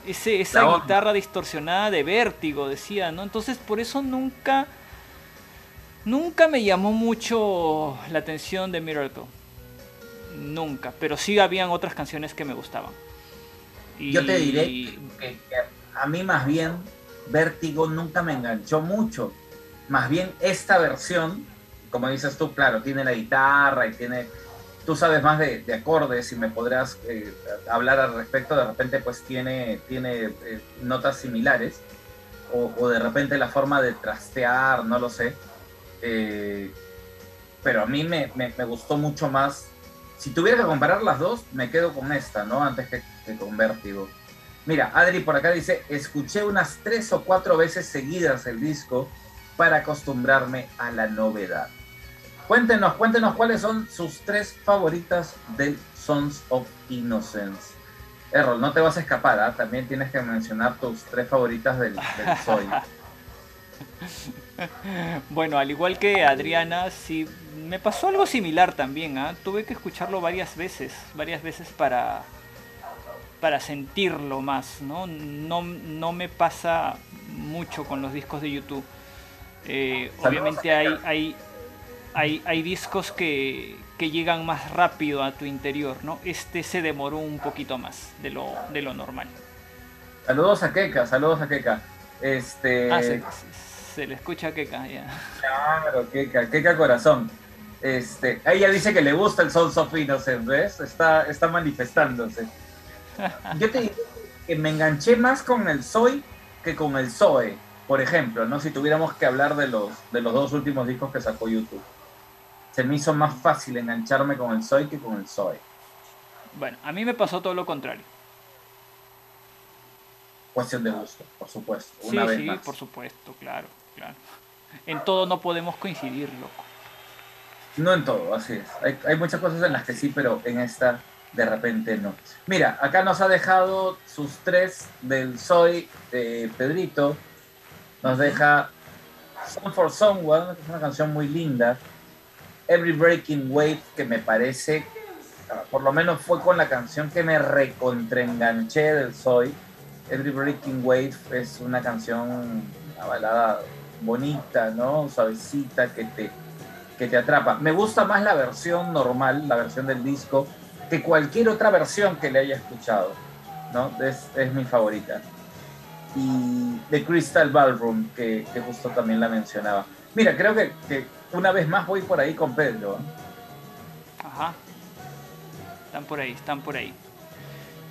Speaker 1: ese, esa guitarra distorsionada de Vértigo, decía, ¿no? Entonces por eso nunca, nunca me llamó mucho la atención de Miracle. Nunca, pero sí habían otras canciones que me gustaban. Y-
Speaker 2: Yo te diré que, que a mí más bien Vértigo nunca me enganchó mucho. Más bien esta versión, como dices tú, claro, tiene la guitarra y tiene... Tú sabes más de, de acordes y me podrás eh, hablar al respecto. De repente pues tiene, tiene eh, notas similares. O, de repente la forma de trastear, no lo sé. Eh, pero a mí me, me- me gustó mucho más. Si tuviera que comparar las dos, me quedo con esta, ¿no? Antes que, que con Vértigo. Mira, Adri por acá dice, escuché unas tres o cuatro veces seguidas el disco para acostumbrarme a la novedad. Cuéntenos, cuéntenos cuáles son sus tres favoritas del Sons of Innocence. Errol, no te vas a escapar, ¿ah? también tienes que mencionar tus tres favoritas del, del Soy. <laughs>
Speaker 1: Bueno, al igual que Adriana, sí me pasó algo similar también. ¿ah? Tuve que escucharlo varias veces, varias veces para para sentirlo más, ¿no? No, no me pasa mucho con los discos de YouTube. Eh, obviamente
Speaker 2: a
Speaker 1: hay, hay, hay, hay discos que, que llegan más rápido a tu interior, ¿no? Este se demoró un poquito más de lo, de lo normal.
Speaker 2: Saludos a Keka, saludos a Keka. Este,
Speaker 1: Ah, se, se le escucha que ya.
Speaker 2: Claro, Keka, Keka corazón. Este, ella dice que le gusta el Sons of Innocence, ¿ves? Está, está manifestándose. <laughs> Yo te diría que me enganché más con el Soy que con el Zoe, por ejemplo, ¿no? Si tuviéramos que hablar de los, de los dos últimos discos que sacó YouTube. Se me hizo más fácil engancharme con el Soy que con el Zoe.
Speaker 1: Bueno, a mí me pasó todo lo contrario.
Speaker 2: Cuestión de gusto, por supuesto.
Speaker 1: Sí,
Speaker 2: vez
Speaker 1: sí,
Speaker 2: más.
Speaker 1: por supuesto, claro, claro. En todo no podemos coincidir, loco.
Speaker 2: No en todo, así es. Hay, hay muchas cosas en las que sí, pero en esta de repente no. Mira, acá nos ha dejado sus tres del Soy de Pedrito. Nos deja Song for Someone, que es una canción muy linda. Every Breaking Wave, que me parece, por lo menos fue con la canción que me recontraenganché del Soy. Every Breaking Wave es una canción, una balada bonita, ¿no? Suavecita, que te, que te atrapa. Me gusta más la versión normal, la versión del disco, que cualquier otra versión que le haya escuchado, ¿no? Es, es mi favorita. Y The Crystal Ballroom, que, que justo también la mencionaba. Mira, creo que, que una vez más voy por ahí con Pedro.
Speaker 1: Ajá. Están por ahí, están por ahí.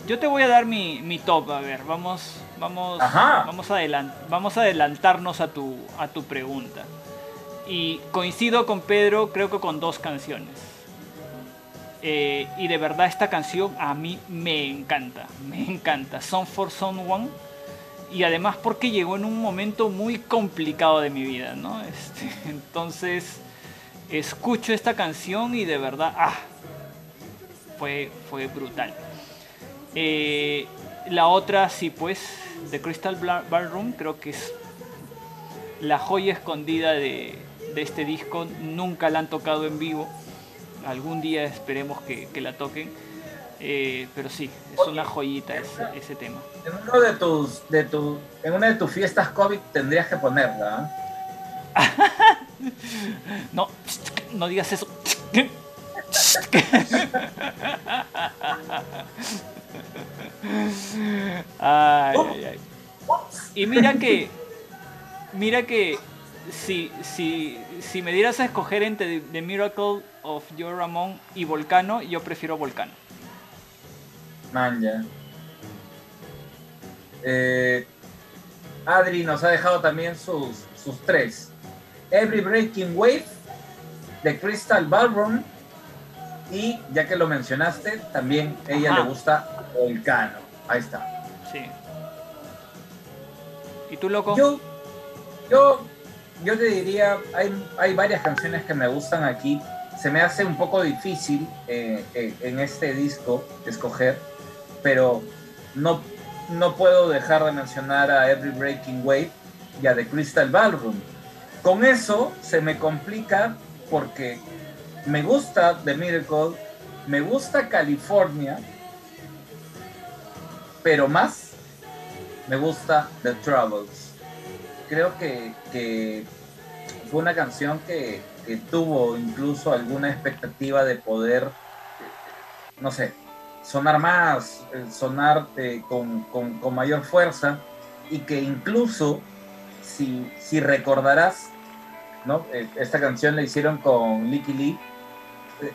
Speaker 1: yo te voy a dar mi, mi top, a ver, vamos, vamos,
Speaker 2: Ajá.
Speaker 1: vamos, adelant, vamos a adelantarnos a tu, a tu pregunta. Y coincido con Pedro, creo que con dos canciones. Eh, y de verdad esta canción a mí me encanta, me encanta. Song for Someone. Y además porque llegó en un momento muy complicado de mi vida, ¿no? <laughs> Este, entonces escucho esta canción y de verdad, ah, fue, fue brutal. Eh, la otra, sí, pues, The Crystal Ballroom, creo que es la joya escondida de, de este disco. Nunca la han tocado en vivo. Algún día esperemos que, que la toquen. Eh, pero sí, es una joyita ese, ese tema.
Speaker 2: En uno de tus, de tu, en una de tus fiestas COVID tendrías que ponerla. ¿ah? <laughs>
Speaker 1: No, no digas eso. <laughs> Ay, ay, ay. Y mira que, mira que si, si, si me dieras a escoger entre The Miracle of Your Ramón y Volcano, yo prefiero Volcano.
Speaker 2: Man, ya. Eh, Adri nos ha dejado también sus, sus tres. Every Breaking Wave, The Crystal Ballroom y, ya que lo mencionaste, también ella
Speaker 1: Ajá.
Speaker 2: le gusta Volcano. Ahí está.
Speaker 1: Sí. ¿Y tú, loco?
Speaker 2: Yo, yo, yo te diría, hay, hay varias canciones que me gustan aquí. Se me hace un poco difícil eh, eh, en este disco escoger, pero no, no puedo dejar de mencionar a Every Breaking Wave y a The Crystal Ballroom. Con eso se me complica porque me gusta The Miracle, me gusta California, pero más me gusta The Troubles. Creo que, que fue una canción que, que tuvo incluso alguna expectativa de poder, no sé, sonar más, eh, sonar eh, con, con- mayor fuerza y que incluso, si, si recordarás, ¿no? Eh, esta canción la hicieron con Licky Lee,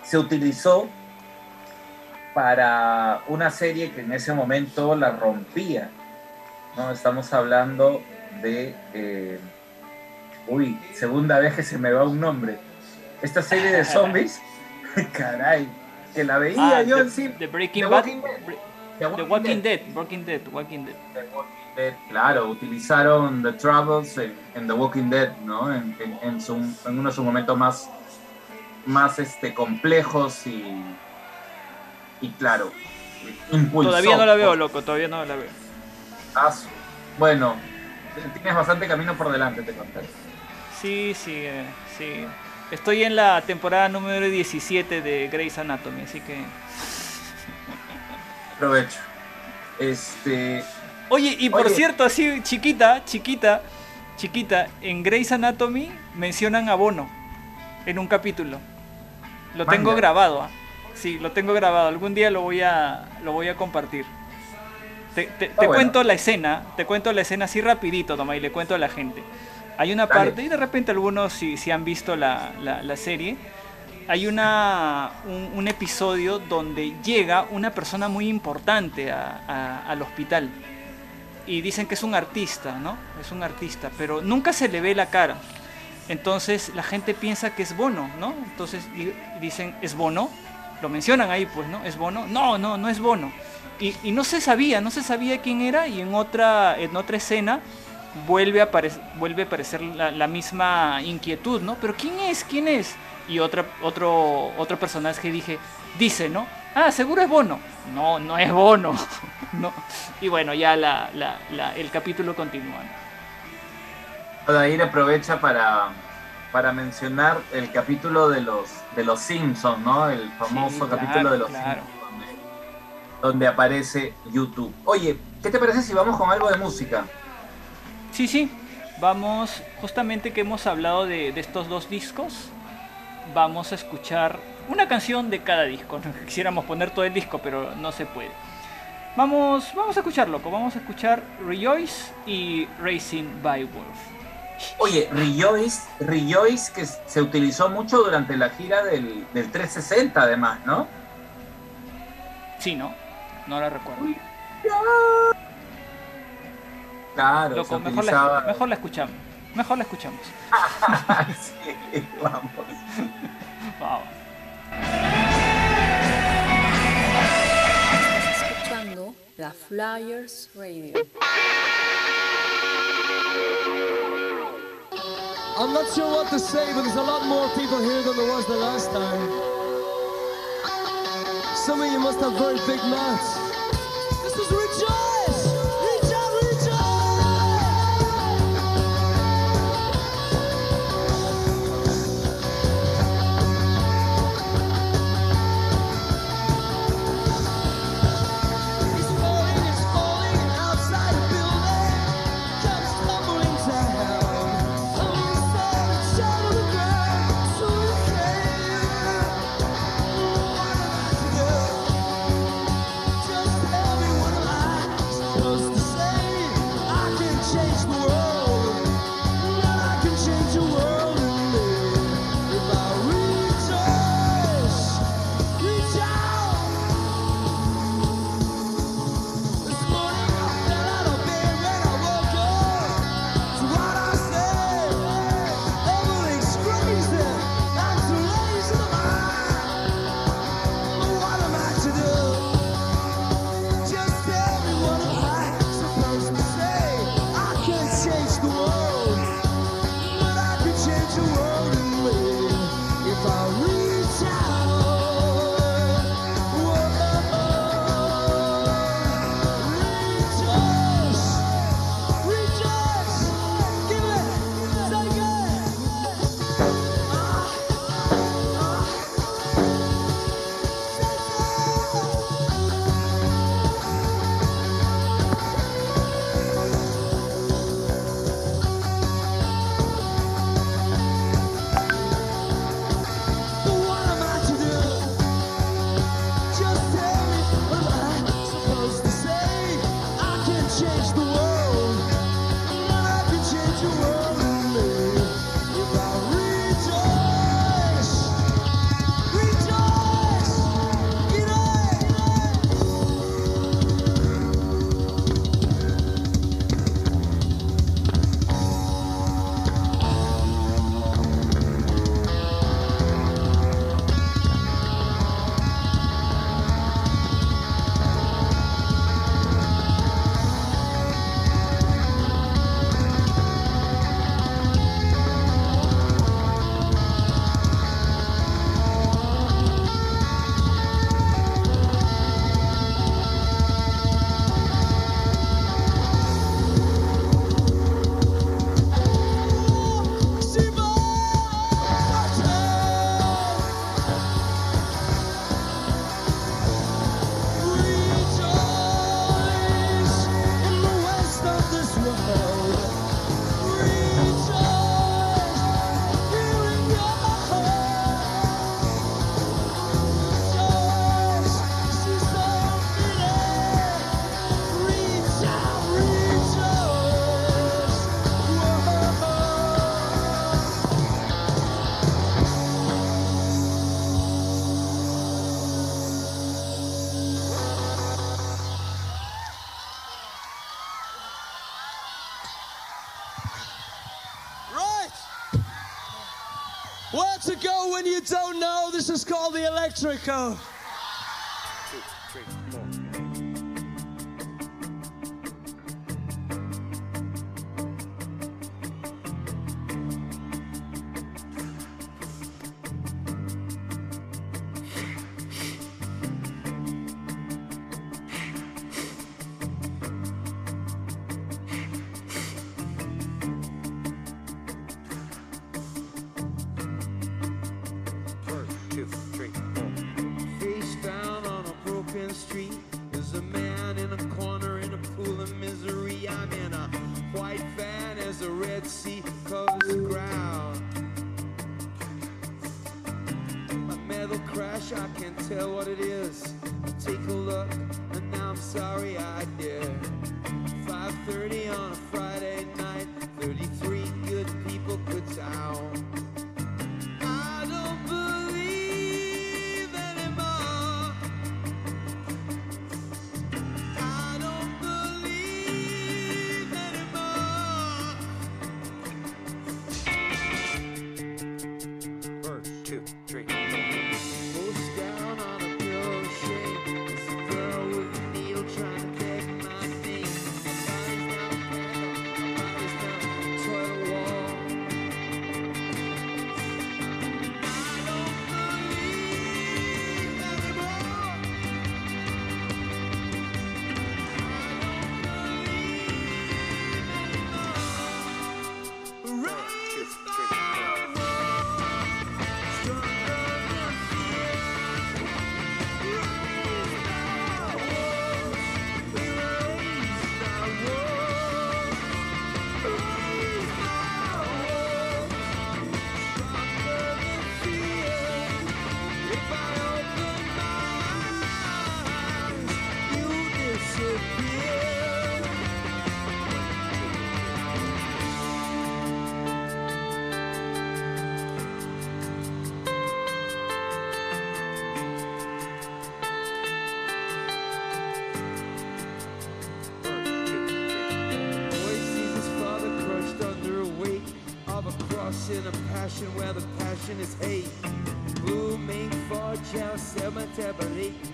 Speaker 2: se utilizó para una serie que en ese momento la rompía. ¿no? Estamos hablando de... uy, segunda vez que se me va un nombre. Esta serie de <laughs> zombies, <laughs> caray, que la veía
Speaker 1: Ah,
Speaker 2: yo
Speaker 1: The-
Speaker 2: sí.
Speaker 1: The Breaking
Speaker 2: The
Speaker 1: Bad.
Speaker 2: Walking Dead.
Speaker 1: The Walking Dead, Walking Dead, Walking Dead.
Speaker 2: The Walking Dead, claro, utilizaron The Troubles en, en The Walking Dead, ¿no? En, en- en su- en uno de sus momentos más, más este, complejos y, y claro, impulsó.
Speaker 1: Todavía no la veo, loco, todavía no la veo.
Speaker 2: Bueno, tienes bastante camino por delante, te contaré.
Speaker 1: Sí, sí, eh, sí. Estoy en la temporada número 17 de Grey's Anatomy, así que... <laughs>
Speaker 2: Provecho. Este,
Speaker 1: Oye, y por
Speaker 2: Oye.
Speaker 1: cierto, así chiquita, chiquita, chiquita, en Grey's Anatomy mencionan a Bono en un capítulo. Lo tengo grabado, ¿ah? Sí, lo tengo grabado. Algún día lo voy a, lo voy a compartir. Te, te- te
Speaker 2: bueno.
Speaker 1: cuento la escena, te cuento la escena así rapidito, toma, y le cuento a la gente. Hay una
Speaker 2: Dale.
Speaker 1: parte, y de repente algunos si, si han visto la, la- la serie, hay una, un, un episodio donde llega una persona muy importante a- a- al hospital y dicen que es un artista, ¿no? Es un artista, pero nunca se le ve la cara. Entonces la gente piensa que es Bono, ¿no? Entonces di- dicen, ¿es Bono? Lo mencionan ahí, pues, ¿no? ¿Es Bono? No, no, no es Bono. Y, y no se sabía, no se sabía quién era y en otra, en otra escena vuelve a, vuelve a aparecer la, la misma inquietud, ¿no? Pero ¿quién es? ¿Quién es? Y otra, otro, otro personaje dije, dice, ¿no? Ah, seguro es Bono. No, no es Bono. <laughs> no. Y bueno, ya la, la- la- el capítulo continúa.
Speaker 2: Odair aprovecha para, para mencionar el capítulo de los, de los Simpsons, ¿no? El famoso
Speaker 1: claro,
Speaker 2: capítulo de los
Speaker 1: claro.
Speaker 2: Simpsons, donde aparece YouTube. Oye, ¿qué te parece si vamos con algo de música?
Speaker 1: Sí, sí, vamos, justamente que hemos hablado de, estos dos discos, vamos a escuchar una canción de cada disco. <laughs> Quisiéramos poner todo el disco, pero no se puede. Vamos, vamos a escuchar, loco. Vamos a escuchar Rejoice y Racing by Wolf.
Speaker 2: Oye, Rejoice, Rejoice que se utilizó mucho durante la gira del, del 360, además, ¿no?
Speaker 1: Sí, ¿no? No la recuerdo. Loco, mejor, la, escuchamos. Mejor la escuchamos. <laughs>
Speaker 2: sí, <laughs> vamos.
Speaker 4: Estás escuchando la Flyers Radio.
Speaker 3: I'm not sure what to say, but there's a lot more people here than there was the last time. Some of you must have very big mouths. all the electrical. tell what it is.
Speaker 5: Take a
Speaker 6: where the passion is hate. Booming for cemetery, not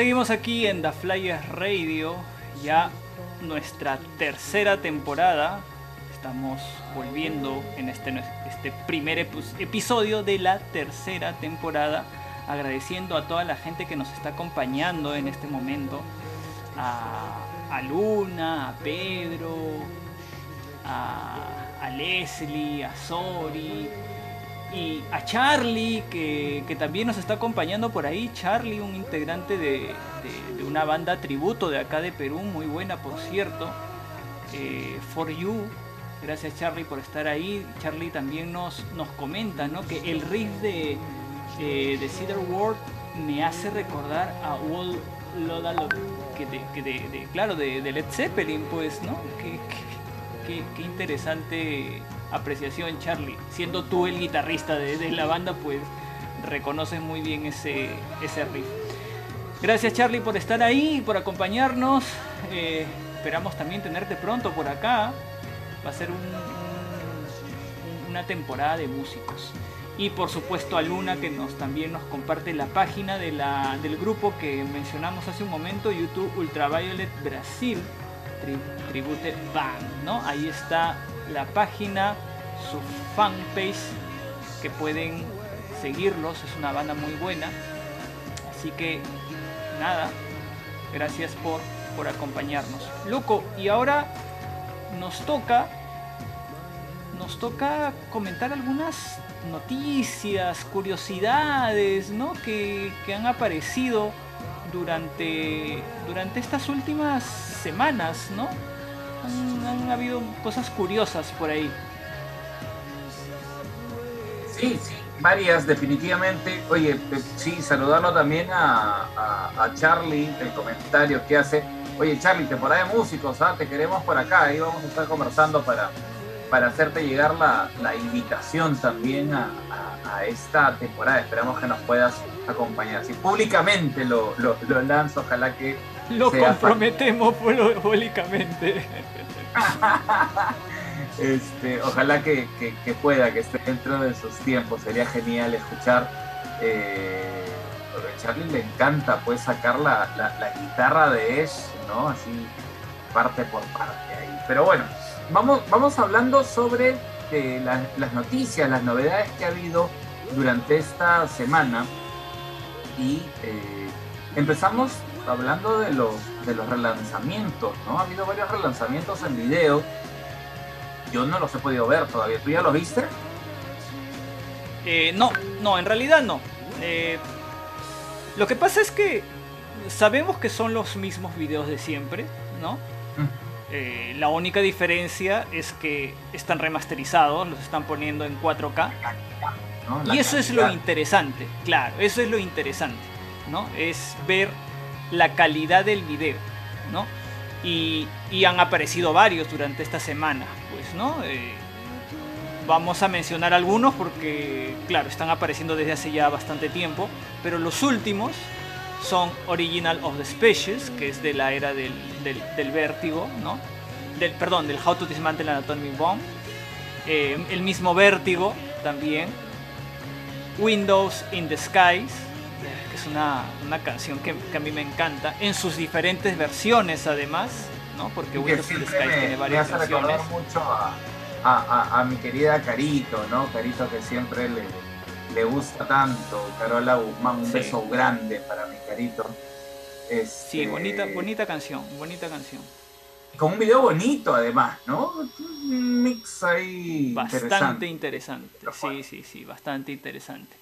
Speaker 1: Seguimos aquí en The Flyers Radio, ya nuestra tercera temporada. Estamos volviendo en este, este primer epi- episodio de la tercera temporada, agradeciendo a toda la gente que nos está acompañando en este momento, a, Luna, a Pedro, a Leslie, a Sori, y a Charlie, que, que también nos está acompañando por ahí. Charlie, un integrante de, de- una banda tributo de acá de Perú, muy buena por cierto. eh, For You. Gracias Charlie por estar ahí. Charlie también nos, nos comenta ¿no? que el riff de, eh, de Cedar World me hace recordar a Wall Loda Lo- que de, que de- claro, de, Led Zeppelin, pues, ¿no? Qué- qué- qué interesante apreciación, Charlie. Siendo tú el guitarrista de, la banda, pues reconoces muy bien ese, ese riff. Gracias Charlie por estar ahí por acompañarnos. Eh, esperamos también tenerte pronto por acá. Va a ser un- un- una temporada de músicos. Y por supuesto a Luna que nos también nos comparte la página de la, del grupo que mencionamos hace un momento, YouTube Ultraviolet Brasil Tri- Tribute Band, ¿no? Ahí está la página, su fanpage, que pueden seguirlos, es una banda muy buena. Así que nada, gracias por, por acompañarnos. Loco, y ahora nos toca nos toca comentar algunas noticias, curiosidades, ¿no? Que, que han aparecido durante, durante estas últimas semanas, ¿no? Han, habido cosas curiosas por ahí.
Speaker 2: Sí, sí, varias definitivamente. Oye, eh, sí, saludarlo también a, a- Charlie, el comentario que hace. Oye, Charlie, temporada de músicos, ¿ah? te queremos por acá. Ahí vamos a estar conversando para, para hacerte llegar la, la invitación también a, a- esta temporada. Esperamos que nos puedas acompañar. Sí, públicamente lo, lo lanzo, ojalá que
Speaker 1: Lo comprometemos públicamente. <laughs>
Speaker 2: Este, ojalá que, que- que pueda, que esté dentro de sus tiempos. Sería genial escuchar. Eh, a Charlie le encanta pues sacar la, la- la guitarra de Ash, ¿no? Así parte por parte ahí. Pero bueno, vamos, vamos hablando sobre eh, la- las noticias, las novedades que ha habido durante esta semana. Y eh, empezamos hablando de los, de los relanzamientos, ¿no? Ha habido varios relanzamientos en video. Yo no los he podido ver todavía. ¿Tú ya los viste?
Speaker 1: Eh, no, no, en realidad no. Eh, lo que pasa es que sabemos que son los mismos videos de siempre, ¿no? Eh, la única diferencia es que están remasterizados, los están poniendo en 4K.
Speaker 2: ¿no? La
Speaker 1: Y eso es lo interesante, claro, eso es lo interesante, ¿no? Es ver la calidad del video, ¿no? Y, han aparecido varios durante esta semana, pues, ¿no? Eh, vamos a mencionar algunos porque, claro, están apareciendo desde hace ya bastante tiempo, pero los últimos son Original of the Species, que es de la era del, del, vértigo, ¿no? Del, perdón, del How to Dismantle an Atomic Bomb. Eh, el mismo vértigo también. Windows in the Skies, es una, una canción que, que a mí me encanta, en sus diferentes versiones además, ¿no? Porque
Speaker 2: que
Speaker 1: Windows
Speaker 2: me,
Speaker 1: tiene
Speaker 2: me
Speaker 1: varias
Speaker 2: hace recordar
Speaker 1: versiones.
Speaker 2: mucho a, a- a- a mi querida Carito, ¿no? Carito que siempre le, le gusta tanto. Carola Guzmán, un
Speaker 1: Sí.
Speaker 2: beso grande para mi Carito. Este,
Speaker 1: Sí, bonita, bonita canción, bonita canción.
Speaker 2: Con un video bonito además, ¿no? Un mix ahí
Speaker 1: Bastante
Speaker 2: interesante.
Speaker 1: Sí, sí, sí, bastante interesante.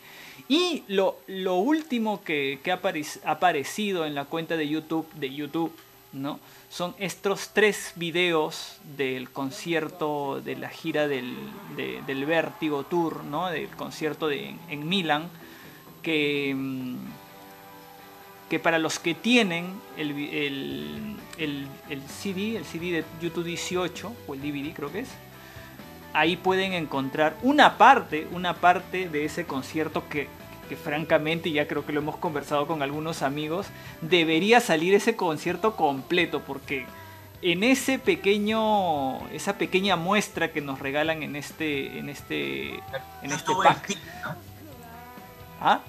Speaker 1: Y lo, lo último que, que ha apare- ha aparecido en la cuenta de YouTube, de YouTube, ¿no? Son estos tres videos del concierto de la gira del, de- del Vértigo Tour, ¿no? Del concierto de, en Milán, que, mm, que para los que tienen el, el, el- el CD, el CD de YouTube 18, o el DVD creo que es, ahí pueden encontrar una parte, una parte de ese concierto que, que francamente, ya creo que lo hemos conversado con algunos amigos, debería salir ese concierto completo, porque en ese pequeño, esa pequeña muestra que nos regalan en este, en este, en este pack,
Speaker 2: 18, ¿no?
Speaker 1: ¿ah?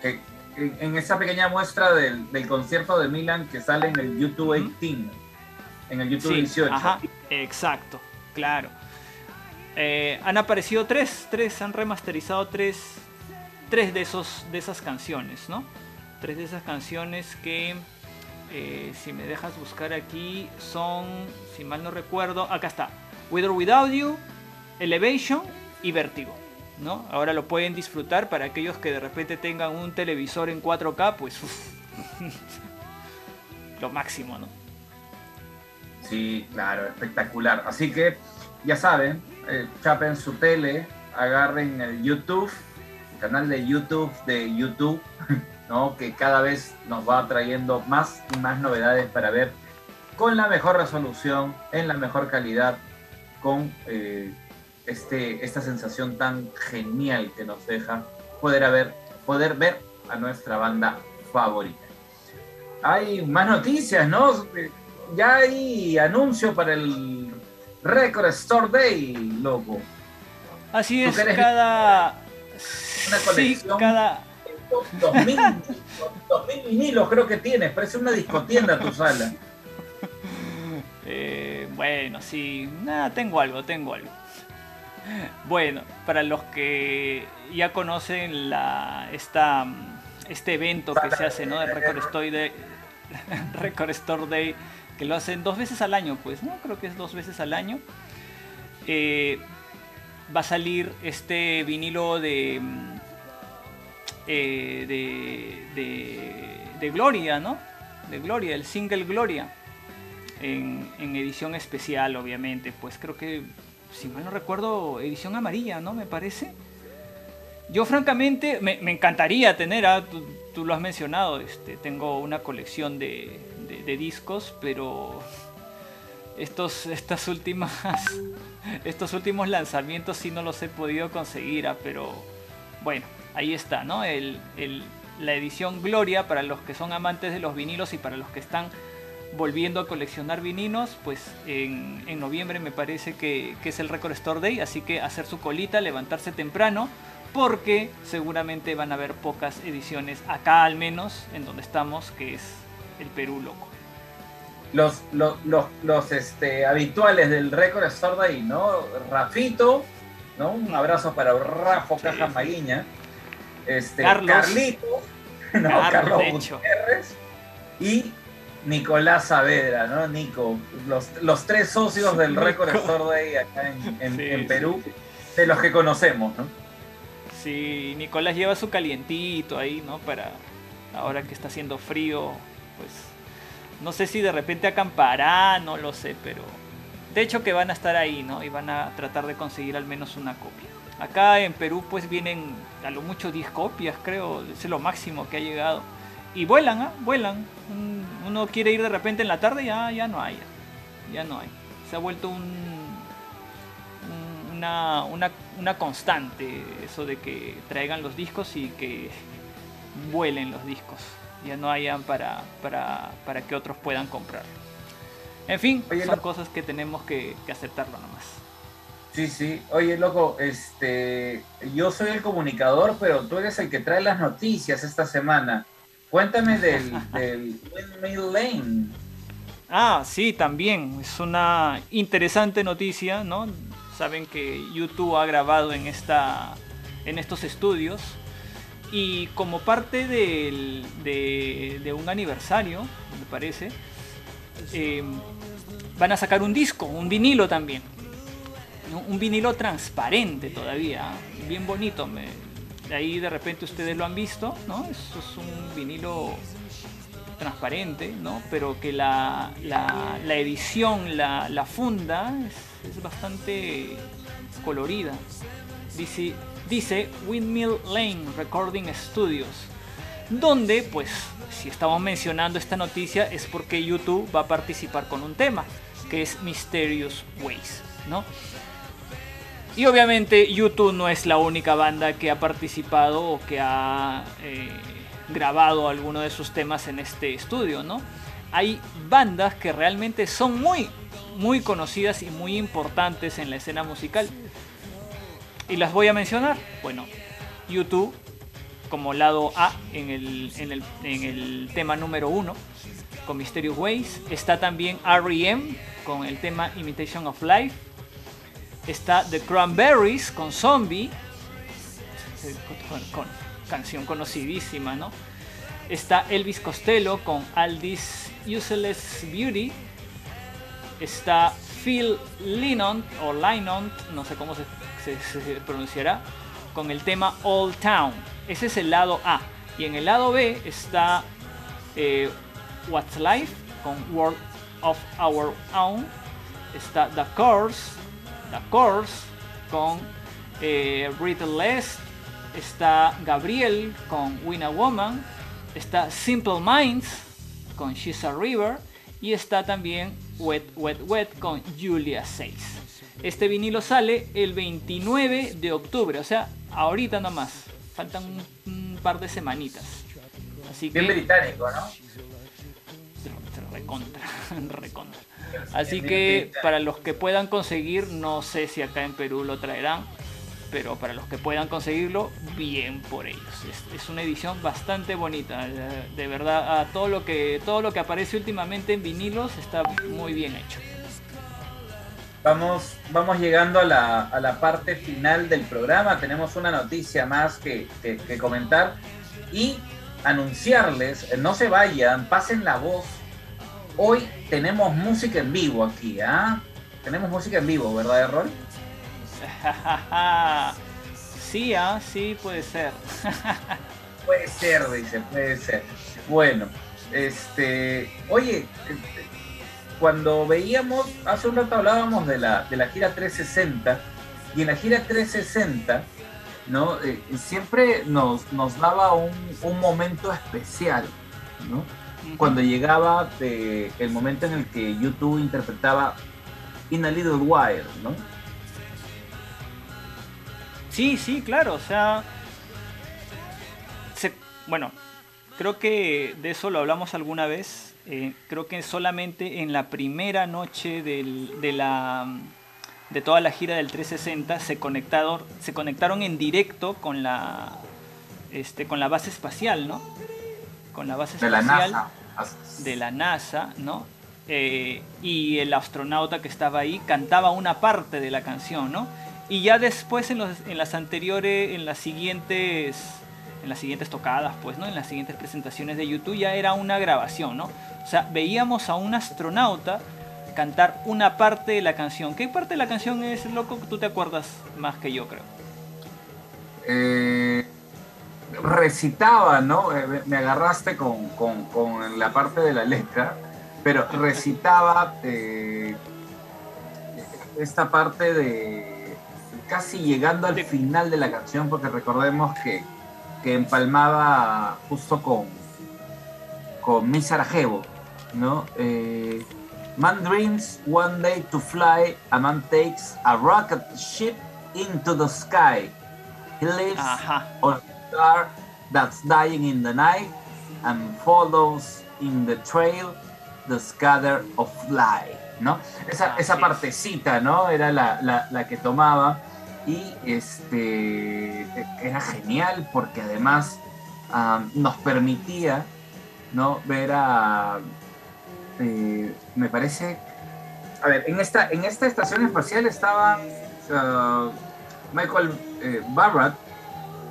Speaker 2: Que en esa pequeña muestra del, del concierto de Milan que sale en el YouTube
Speaker 1: Ujú.
Speaker 2: 18, en el YouTube
Speaker 1: Sí,
Speaker 2: 18.
Speaker 1: Ajá, exacto, claro. Eh, han aparecido tres, tres, han remasterizado tres, tres de, esos, de esas canciones, ¿no? Tres de esas canciones que, eh, si me dejas buscar aquí, son, si mal no recuerdo, acá está, With or Without You, Elevation y Vértigo. ¿no? Ahora lo pueden disfrutar para aquellos que de repente tengan un televisor en 4K, pues uf, <laughs> lo máximo, ¿no?
Speaker 2: Sí, claro, espectacular. Así que ya saben, eh, chapen su tele, agarren el YouTube, el canal de YouTube de YouTube, <laughs> ¿no? que cada vez nos va trayendo más y más novedades para ver con la mejor resolución, en la mejor calidad, con eh, este, esta sensación tan genial que nos deja poder, haber, poder ver a nuestra banda favorita. Hay más noticias, ¿no? Ya hay anuncio para el Record Store Day, loco.
Speaker 1: Así
Speaker 2: ¿Tú
Speaker 1: es, cada...
Speaker 2: una
Speaker 1: Sí,
Speaker 2: colección?
Speaker 1: cada...
Speaker 2: 2000, 2000 vinilos creo que tienes, parece una discotienda tu sala.
Speaker 1: Eh, bueno, sí, nada, tengo algo, tengo algo. Bueno, para los que ya conocen la, esta, este evento que se hace, ¿no? Del Record Store Day, <laughs> Record Store Day, que lo hacen dos veces al año, pues, ¿no? Creo que es dos veces al año. Eh, va a salir este vinilo de, mm, eh, de, de, de Gloria, ¿no? De Gloria, el single Gloria en, edición especial, obviamente. Pues creo que, si mal no recuerdo, edición amarilla, ¿no? Me parece. Yo francamente me, me encantaría tener, ah, tú, tú lo has mencionado, este, tengo una colección de, de- discos, pero estos, estas últimas, <laughs> estos últimos lanzamientos sí no los he podido conseguir, ah, pero bueno, ahí está, ¿no? El, el- la edición Gloria para los que son amantes de los vinilos y para los que están volviendo a coleccionar vinilos, pues en, en noviembre me parece que, que es el Record Store Day, así que hacer su colita, levantarse temprano, porque seguramente van a haber pocas ediciones, acá al menos, en donde estamos, que es el Perú loco.
Speaker 2: los, los, los, los, este, habituales del récord Store Day, ¿no? Rafito, ¿no? Un abrazo para Rafo
Speaker 1: Sí,
Speaker 2: Caja
Speaker 1: sí.
Speaker 2: Maguiña. Este,
Speaker 1: Carlos.
Speaker 2: Carlito, <laughs> ¿no?
Speaker 1: Carlos.
Speaker 2: Gutiérrez y Nicolás Saavedra, ¿no? Nico, los, los tres socios del récord Store Day acá en, en-
Speaker 1: Sí,
Speaker 2: en
Speaker 1: sí,
Speaker 2: Perú,
Speaker 1: sí.
Speaker 2: de los que conocemos, ¿no?
Speaker 1: Sí, Nicolás lleva su calientito ahí, ¿no? Para ahora que está haciendo frío, pues no sé si de repente acampará, no lo sé, pero de hecho que van a estar ahí, ¿no? Y van a tratar de conseguir al menos una copia. Acá en Perú pues vienen a lo mucho 10 copias, creo, es lo máximo que ha llegado. Y vuelan, ¿ah? Vuelan. Un- Uno quiere ir de repente en la tarde, ya, ya no hay. Ya, no hay. Se ha vuelto un- una, una, una constante eso de que traigan los discos y que vuelen los discos. Ya no hayan para, para, para que otros puedan comprar. En fin,
Speaker 2: Oye,
Speaker 1: son cosas que tenemos que, que aceptarlo nomás.
Speaker 2: Sí, sí. Oye, loco, este, yo soy el comunicador, pero tú eres el que trae las noticias esta semana. Cuéntame del, <laughs> del Windmill Lane.
Speaker 1: Ah, sí, también. Es una interesante noticia, ¿no? Saben que YouTube ha grabado en, esta, en estos estudios. Y como parte del- de, un aniversario, me parece, eh, van a sacar un disco, un vinilo también. Un vinilo transparente todavía, bien bonito. me- ahí de repente ustedes lo han visto, ¿no? Es un vinilo transparente, ¿no? Pero que la, edición, la, la funda es, es bastante colorida. Dice, dice Windmill Lane Recording Studios, donde, pues, si estamos mencionando esta noticia es porque YouTube va a participar con un tema, que es Mysterious Ways, ¿no? Y obviamente YouTube no es la única banda que ha participado o que ha eh, grabado alguno de sus temas en este estudio, ¿no? Hay bandas que realmente son muy, muy conocidas y muy importantes en la escena musical. Y las voy a mencionar. Bueno, YouTube como lado A en el, en el, en el tema número uno con Mysterious Ways. Está también R.E.M. con el tema Imitation of Life. Está The Cranberries con Zombie. eh, Con, canción conocidísima, ¿no? Está Elvis Costello con All This Useless Beauty. Está Phil Lynott o Lynott, no sé cómo se, se- pronunciará, con el tema Old Town. Ese es el lado A. Y en el lado B está eh, What's Life con World of Our Own. Está The Course, The Course con eh, Brittle Lest. Está Gabriel con Win a Woman. Está Simple Minds con She's a River. Y está también Wet Wet Wet con Julia 6. Este vinilo sale el 29 de octubre, o sea, ahorita nomás. Faltan un, un par de semanitas. Así que
Speaker 2: Bien británico, ¿no?
Speaker 1: recontra, <laughs> recontra. Así que para los que puedan conseguir, no sé si acá en Perú lo traerán, pero para los que puedan conseguirlo, bien por ellos. Es, es una edición bastante bonita, de, de verdad. a todo lo que todo lo que aparece últimamente en vinilos está muy bien hecho.
Speaker 2: Vamos, vamos llegando a la, a la parte final del programa. Tenemos una noticia más que, que- que comentar y anunciarles, eh, no se vayan, pasen la voz. Hoy tenemos música en vivo aquí, ¿ah? Tenemos música en vivo, ¿verdad, Errol? <laughs>
Speaker 1: sí, ah, sí puede ser.
Speaker 2: Puede ser, dice, puede ser. Bueno, este, oye, cuando veíamos, hace un rato hablábamos de la, de la gira 360, y en la gira 360, ¿no? Eh, siempre nos, nos daba un, un momento especial, ¿no? Cuando llegaba eh, el momento en el que YouTube interpretaba In a Little While, ¿no?
Speaker 1: Sí, sí, claro, o sea, se- bueno, creo que de eso lo hablamos alguna vez. Eh, creo que solamente en la primera noche del- de la de toda la gira del 360 se conectaron, se conectaron en directo con la este con la base espacial, ¿no? Con la base
Speaker 2: De la
Speaker 1: espacial
Speaker 2: NASA.
Speaker 1: de la NASA, ¿no? eh, y el astronauta que estaba ahí cantaba una parte de la canción, ¿no? Y ya después en, los, en las anteriores, en las siguientes, en las siguientes tocadas, pues, ¿no? En las siguientes presentaciones de YouTube ya era una grabación, ¿no? O sea, veíamos a un astronauta cantar una parte de la canción. ¿Qué parte de la canción es, loco? Tú te acuerdas más que yo, creo.
Speaker 2: Eh, recitaba, ¿no? Eh, me- agarraste con, con- con la parte de la letra, pero recitaba eh, esta parte de casi llegando al final de la canción, porque recordemos que, que empalmaba justo con, con Mi Sarajevo, ¿no? Eh, man dreams one day to fly, a man takes a rocket ship into the sky. He lives
Speaker 1: Ajá.
Speaker 2: on a star that's dying in the night and follows in the trail the scatter of light, ¿no? Esa, esa
Speaker 1: es.
Speaker 2: partecita, ¿no? Era la, la- la que tomaba y este era genial porque además ah, nos permitía, ¿no? Ver a, eh, me parece, a ver, en esta, en esta estación espacial estaban ah, Michael eh, Barrett,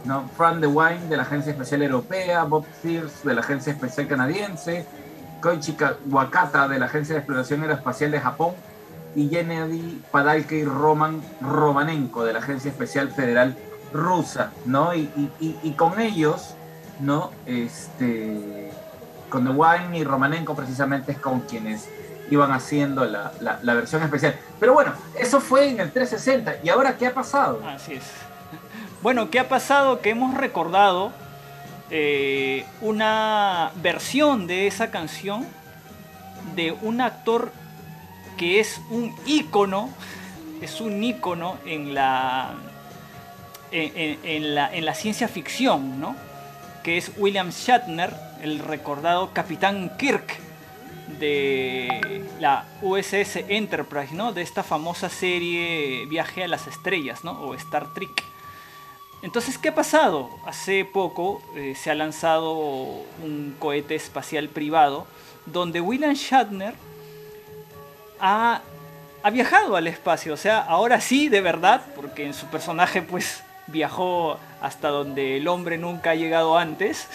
Speaker 2: ¿no? Fran DeWine de la Agencia Espacial Europea, Bob Pierce de la Agencia Espacial Canadiense, Koichi Ka- Wakata de la Agencia de Exploración Aeroespacial de Japón y Gennady Padalke y Roman Romanenko de la Agencia Espacial Federal Rusa, ¿no? Y, y- y- y con ellos, ¿no? Este, con DeWine y Romanenko precisamente es con quienes iban haciendo la, la- versión especial. Pero bueno, eso fue en el 360. ¿Y ahora qué ha pasado?
Speaker 1: Así es. <laughs> Bueno, ¿qué ha pasado? Que hemos recordado eh, una versión de esa canción de un actor que es un ícono, <laughs> es un ícono en la, en la, en la ciencia ficción, ¿no? Que es William Shatner, el recordado Capitán Kirk de la USS Enterprise, ¿no? De esta famosa serie Viaje a las Estrellas, ¿no? O Star Trek. Entonces, ¿qué ha pasado? Hace poco eh, se ha lanzado un cohete espacial privado donde William Shatner ha, ha viajado al espacio. O sea, ahora sí, de verdad, porque en su personaje pues viajó hasta donde el hombre nunca ha llegado antes.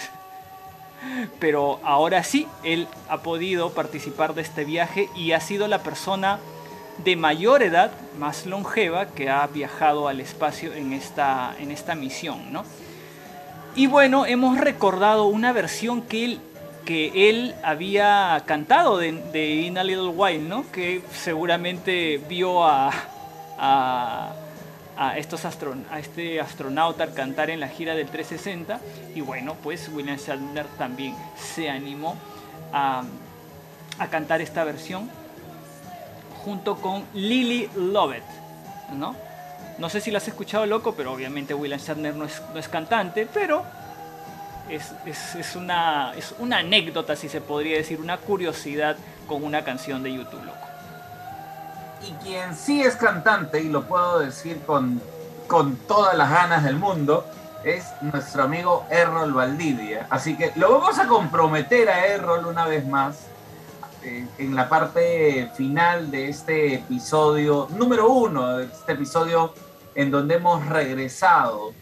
Speaker 1: Pero ahora sí, él ha podido participar de este viaje y ha sido la persona de mayor edad, más longeva, que ha viajado al espacio en esta, en esta misión, ¿no? Y bueno, hemos recordado una versión que él, que él había cantado de, In a Little While, ¿no? Que seguramente vio a, a estos a este astronauta cantar en la gira del 360. Y bueno, pues William Shatner también se animó a, a cantar esta versión junto con Lily Lovett, ¿no? No sé si la has escuchado, loco, pero obviamente William Shatner no es, no es cantante, pero es, es- es una, es una anécdota, si se podría decir, una curiosidad con una canción de YouTube, loco.
Speaker 2: Y quien sí es cantante, y lo puedo decir con, con todas las ganas del mundo, es nuestro amigo Errol Valdivia. Así que lo vamos a comprometer a Errol una vez más eh, en la parte final de este episodio número uno, de este episodio en donde hemos regresado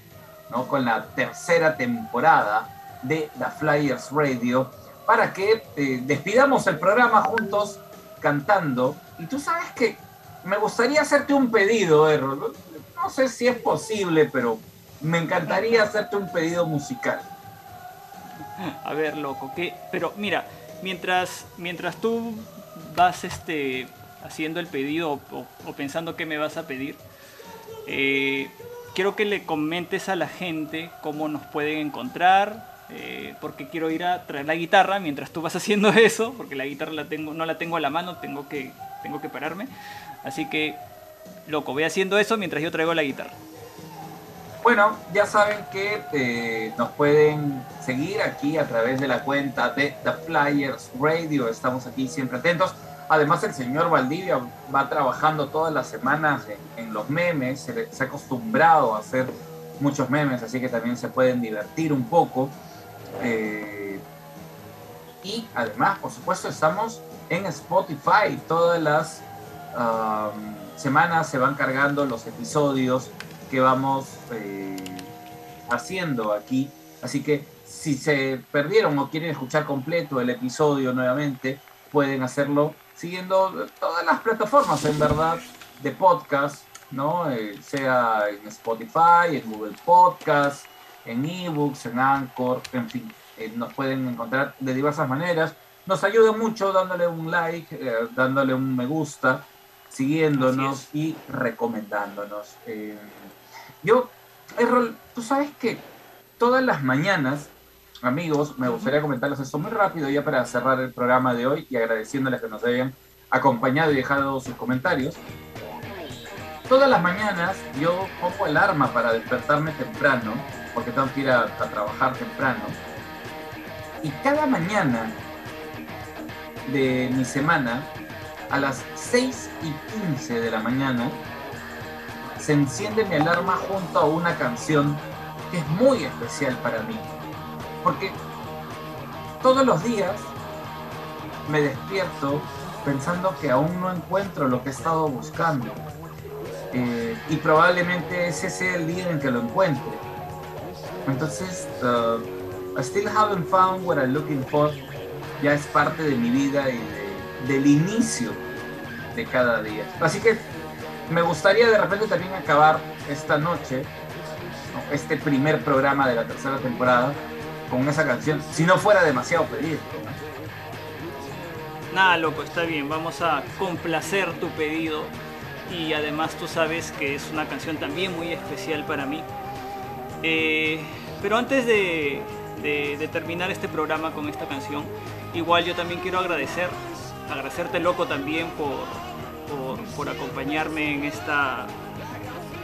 Speaker 2: ¿no? con la tercera temporada de The Flyers Radio para que eh, despidamos el programa juntos cantando. Y tú sabes que me gustaría hacerte un pedido, Errol. No sé si es posible, pero me encantaría hacerte un pedido musical.
Speaker 1: A ver, loco, que pero mira, mientras mientras tú vas este haciendo el pedido o, pensando qué me vas a pedir, eh, quiero que le comentes a la gente cómo nos pueden encontrar, eh, porque quiero ir a traer la guitarra mientras tú vas <laughs> haciendo eso, porque la guitarra la tengo, no la tengo a la mano, tengo que, tengo que pararme. Así que, loco, voy haciendo eso mientras yo traigo la guitarra.
Speaker 2: Bueno, ya saben que eh, nos pueden seguir aquí a través de la cuenta de The Flyers Radio. Estamos aquí siempre atentos. Además, el señor Valdivia va trabajando todas las semanas en, los memes. Se ha acostumbrado a hacer muchos memes, así que también se pueden divertir un poco. Eh, y además, por supuesto, estamos en Spotify. Todas las um, semanas se van cargando los episodios que vamos eh, haciendo aquí. Así que si se perdieron o quieren escuchar completo el episodio nuevamente, pueden hacerlo siguiendo todas las plataformas, en verdad, de podcast, ¿no? Eh, sea en Spotify, en Google Podcast, en eBooks, en Anchor, en fin, eh, nos pueden encontrar de diversas maneras. Nos ayuda mucho dándole un like, eh, dándole un me gusta, siguiéndonos y recomendándonos. Eh, yo, Errol, tú sabes que todas las mañanas, amigos, me gustaría comentarles esto muy rápido ya para cerrar el programa de hoy y agradeciéndoles que nos hayan acompañado y dejado sus comentarios. Todas las mañanas yo pongo alarma para despertarme temprano, porque tengo que ir a, a trabajar temprano. Y cada mañana de mi semana, a las 6 y 15 de la mañana, se enciende mi alarma junto a una canción que es muy especial para mí. Porque todos los días me despierto pensando que aún no encuentro lo que he estado buscando. Eh, y probablemente ese sea el día en que lo encuentre. Entonces, uh, I still haven't found what I'm looking for. Ya es parte de mi vida y de- del inicio de cada día. Así que me gustaría de repente también acabar esta noche, ¿no? este primer programa de la tercera temporada, con esa canción, si no fuera demasiado pedir.
Speaker 1: Nada, loco, está bien. Vamos a complacer tu pedido. Y además tú sabes que es una canción también muy especial para mí. Eh, pero antes de terminar este programa con esta canción, igual yo también quiero agradecer, agradecerte loco también por, por, acompañarme en esta,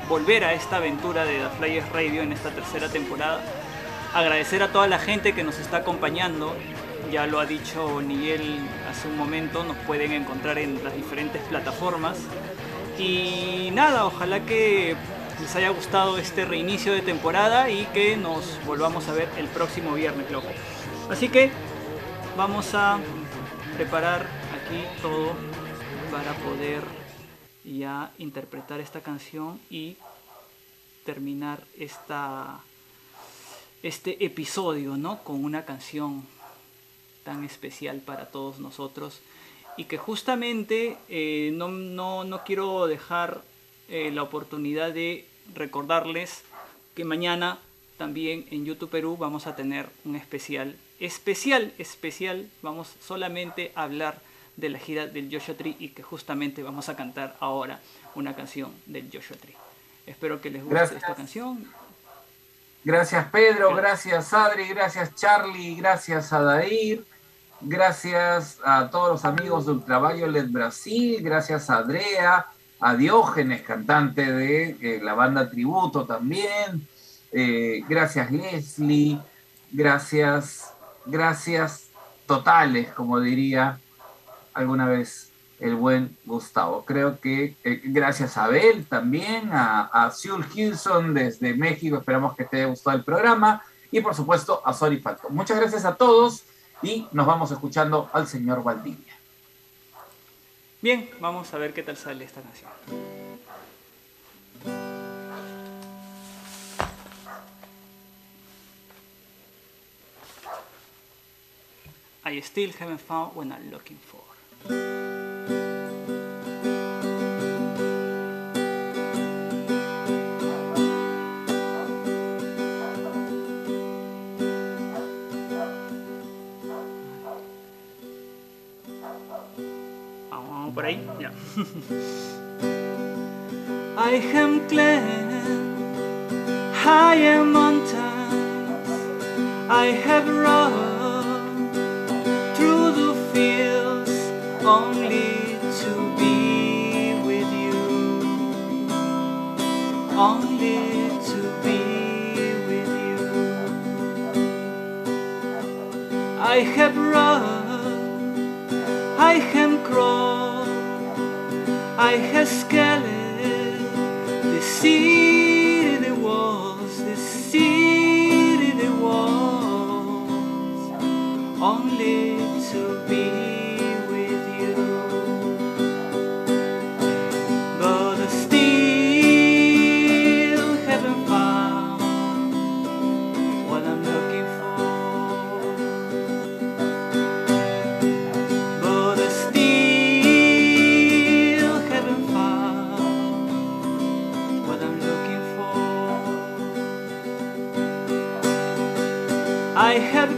Speaker 1: volver a esta aventura de The Flyers Radio en esta tercera temporada. Agradecer a toda la gente que nos está acompañando. Ya lo ha dicho Miguel hace un momento, nos pueden encontrar en las diferentes plataformas. Y nada, ojalá que les haya gustado este reinicio de temporada y que nos volvamos a ver el próximo viernes, loco. Así que vamos a preparar aquí todo para poder ya interpretar esta canción y terminar esta, este episodio, ¿no? Con una canción tan especial para todos nosotros y que justamente eh, no, no- no quiero dejar eh, la oportunidad de recordarles que mañana también en YouTube Perú vamos a tener un especial, especial, especial, vamos solamente a hablar de la gira del Joshua Tree y que justamente vamos a cantar ahora una canción del Joshua Tree. Espero que les guste
Speaker 2: Gracias.
Speaker 1: esta canción.
Speaker 2: Gracias Pedro, gracias Adri, gracias Charlie, gracias a Dair, gracias a todos los amigos de Ultraviolet Brasil, gracias a Andrea, a Diógenes, cantante de eh, la banda Tributo también, eh, gracias Leslie, gracias, gracias totales, como diría alguna vez el buen Gustavo. Creo que eh, gracias a Abel también, a, a Hilson desde México, esperamos que te haya gustado el programa y por supuesto a Sori Falco. Muchas gracias a todos y nos vamos escuchando al señor Valdivia.
Speaker 1: Bien, vamos a ver qué tal sale esta canción. I still haven't found what I'm looking for. Ah, vamos por ahí, ya. <laughs> I am clean, I am mountains, I have run only to be with you, only to be with you. I have run, I have crawled, I have scaled the city walls, the city walls, only to be. I have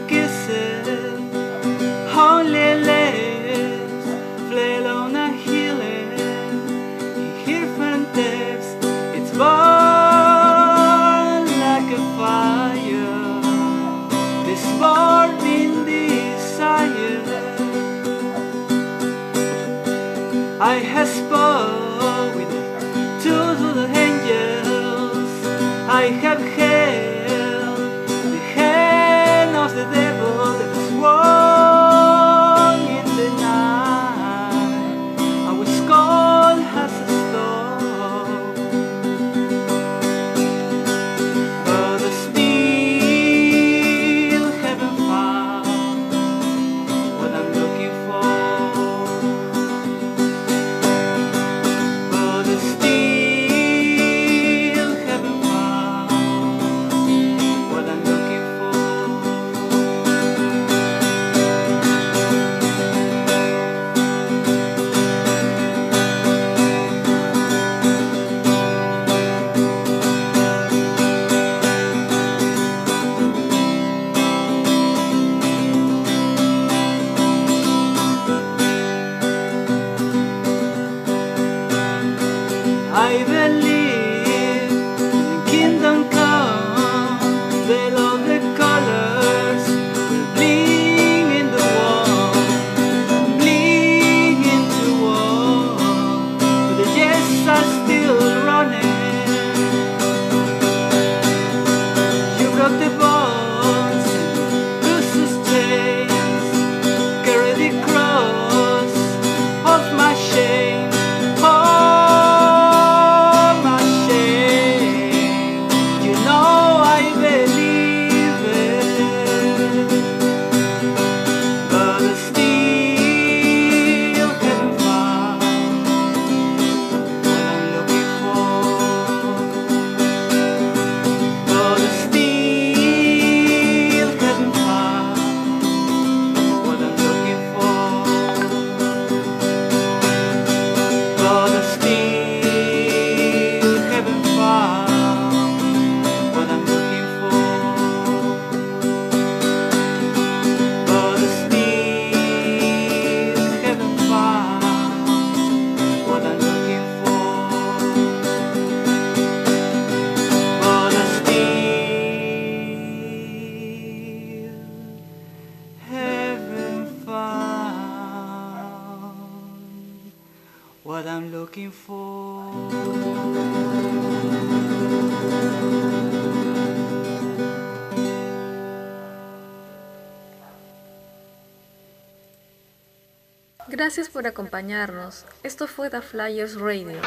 Speaker 4: Gracias por acompañarnos. Esto fue The Flyers Radio.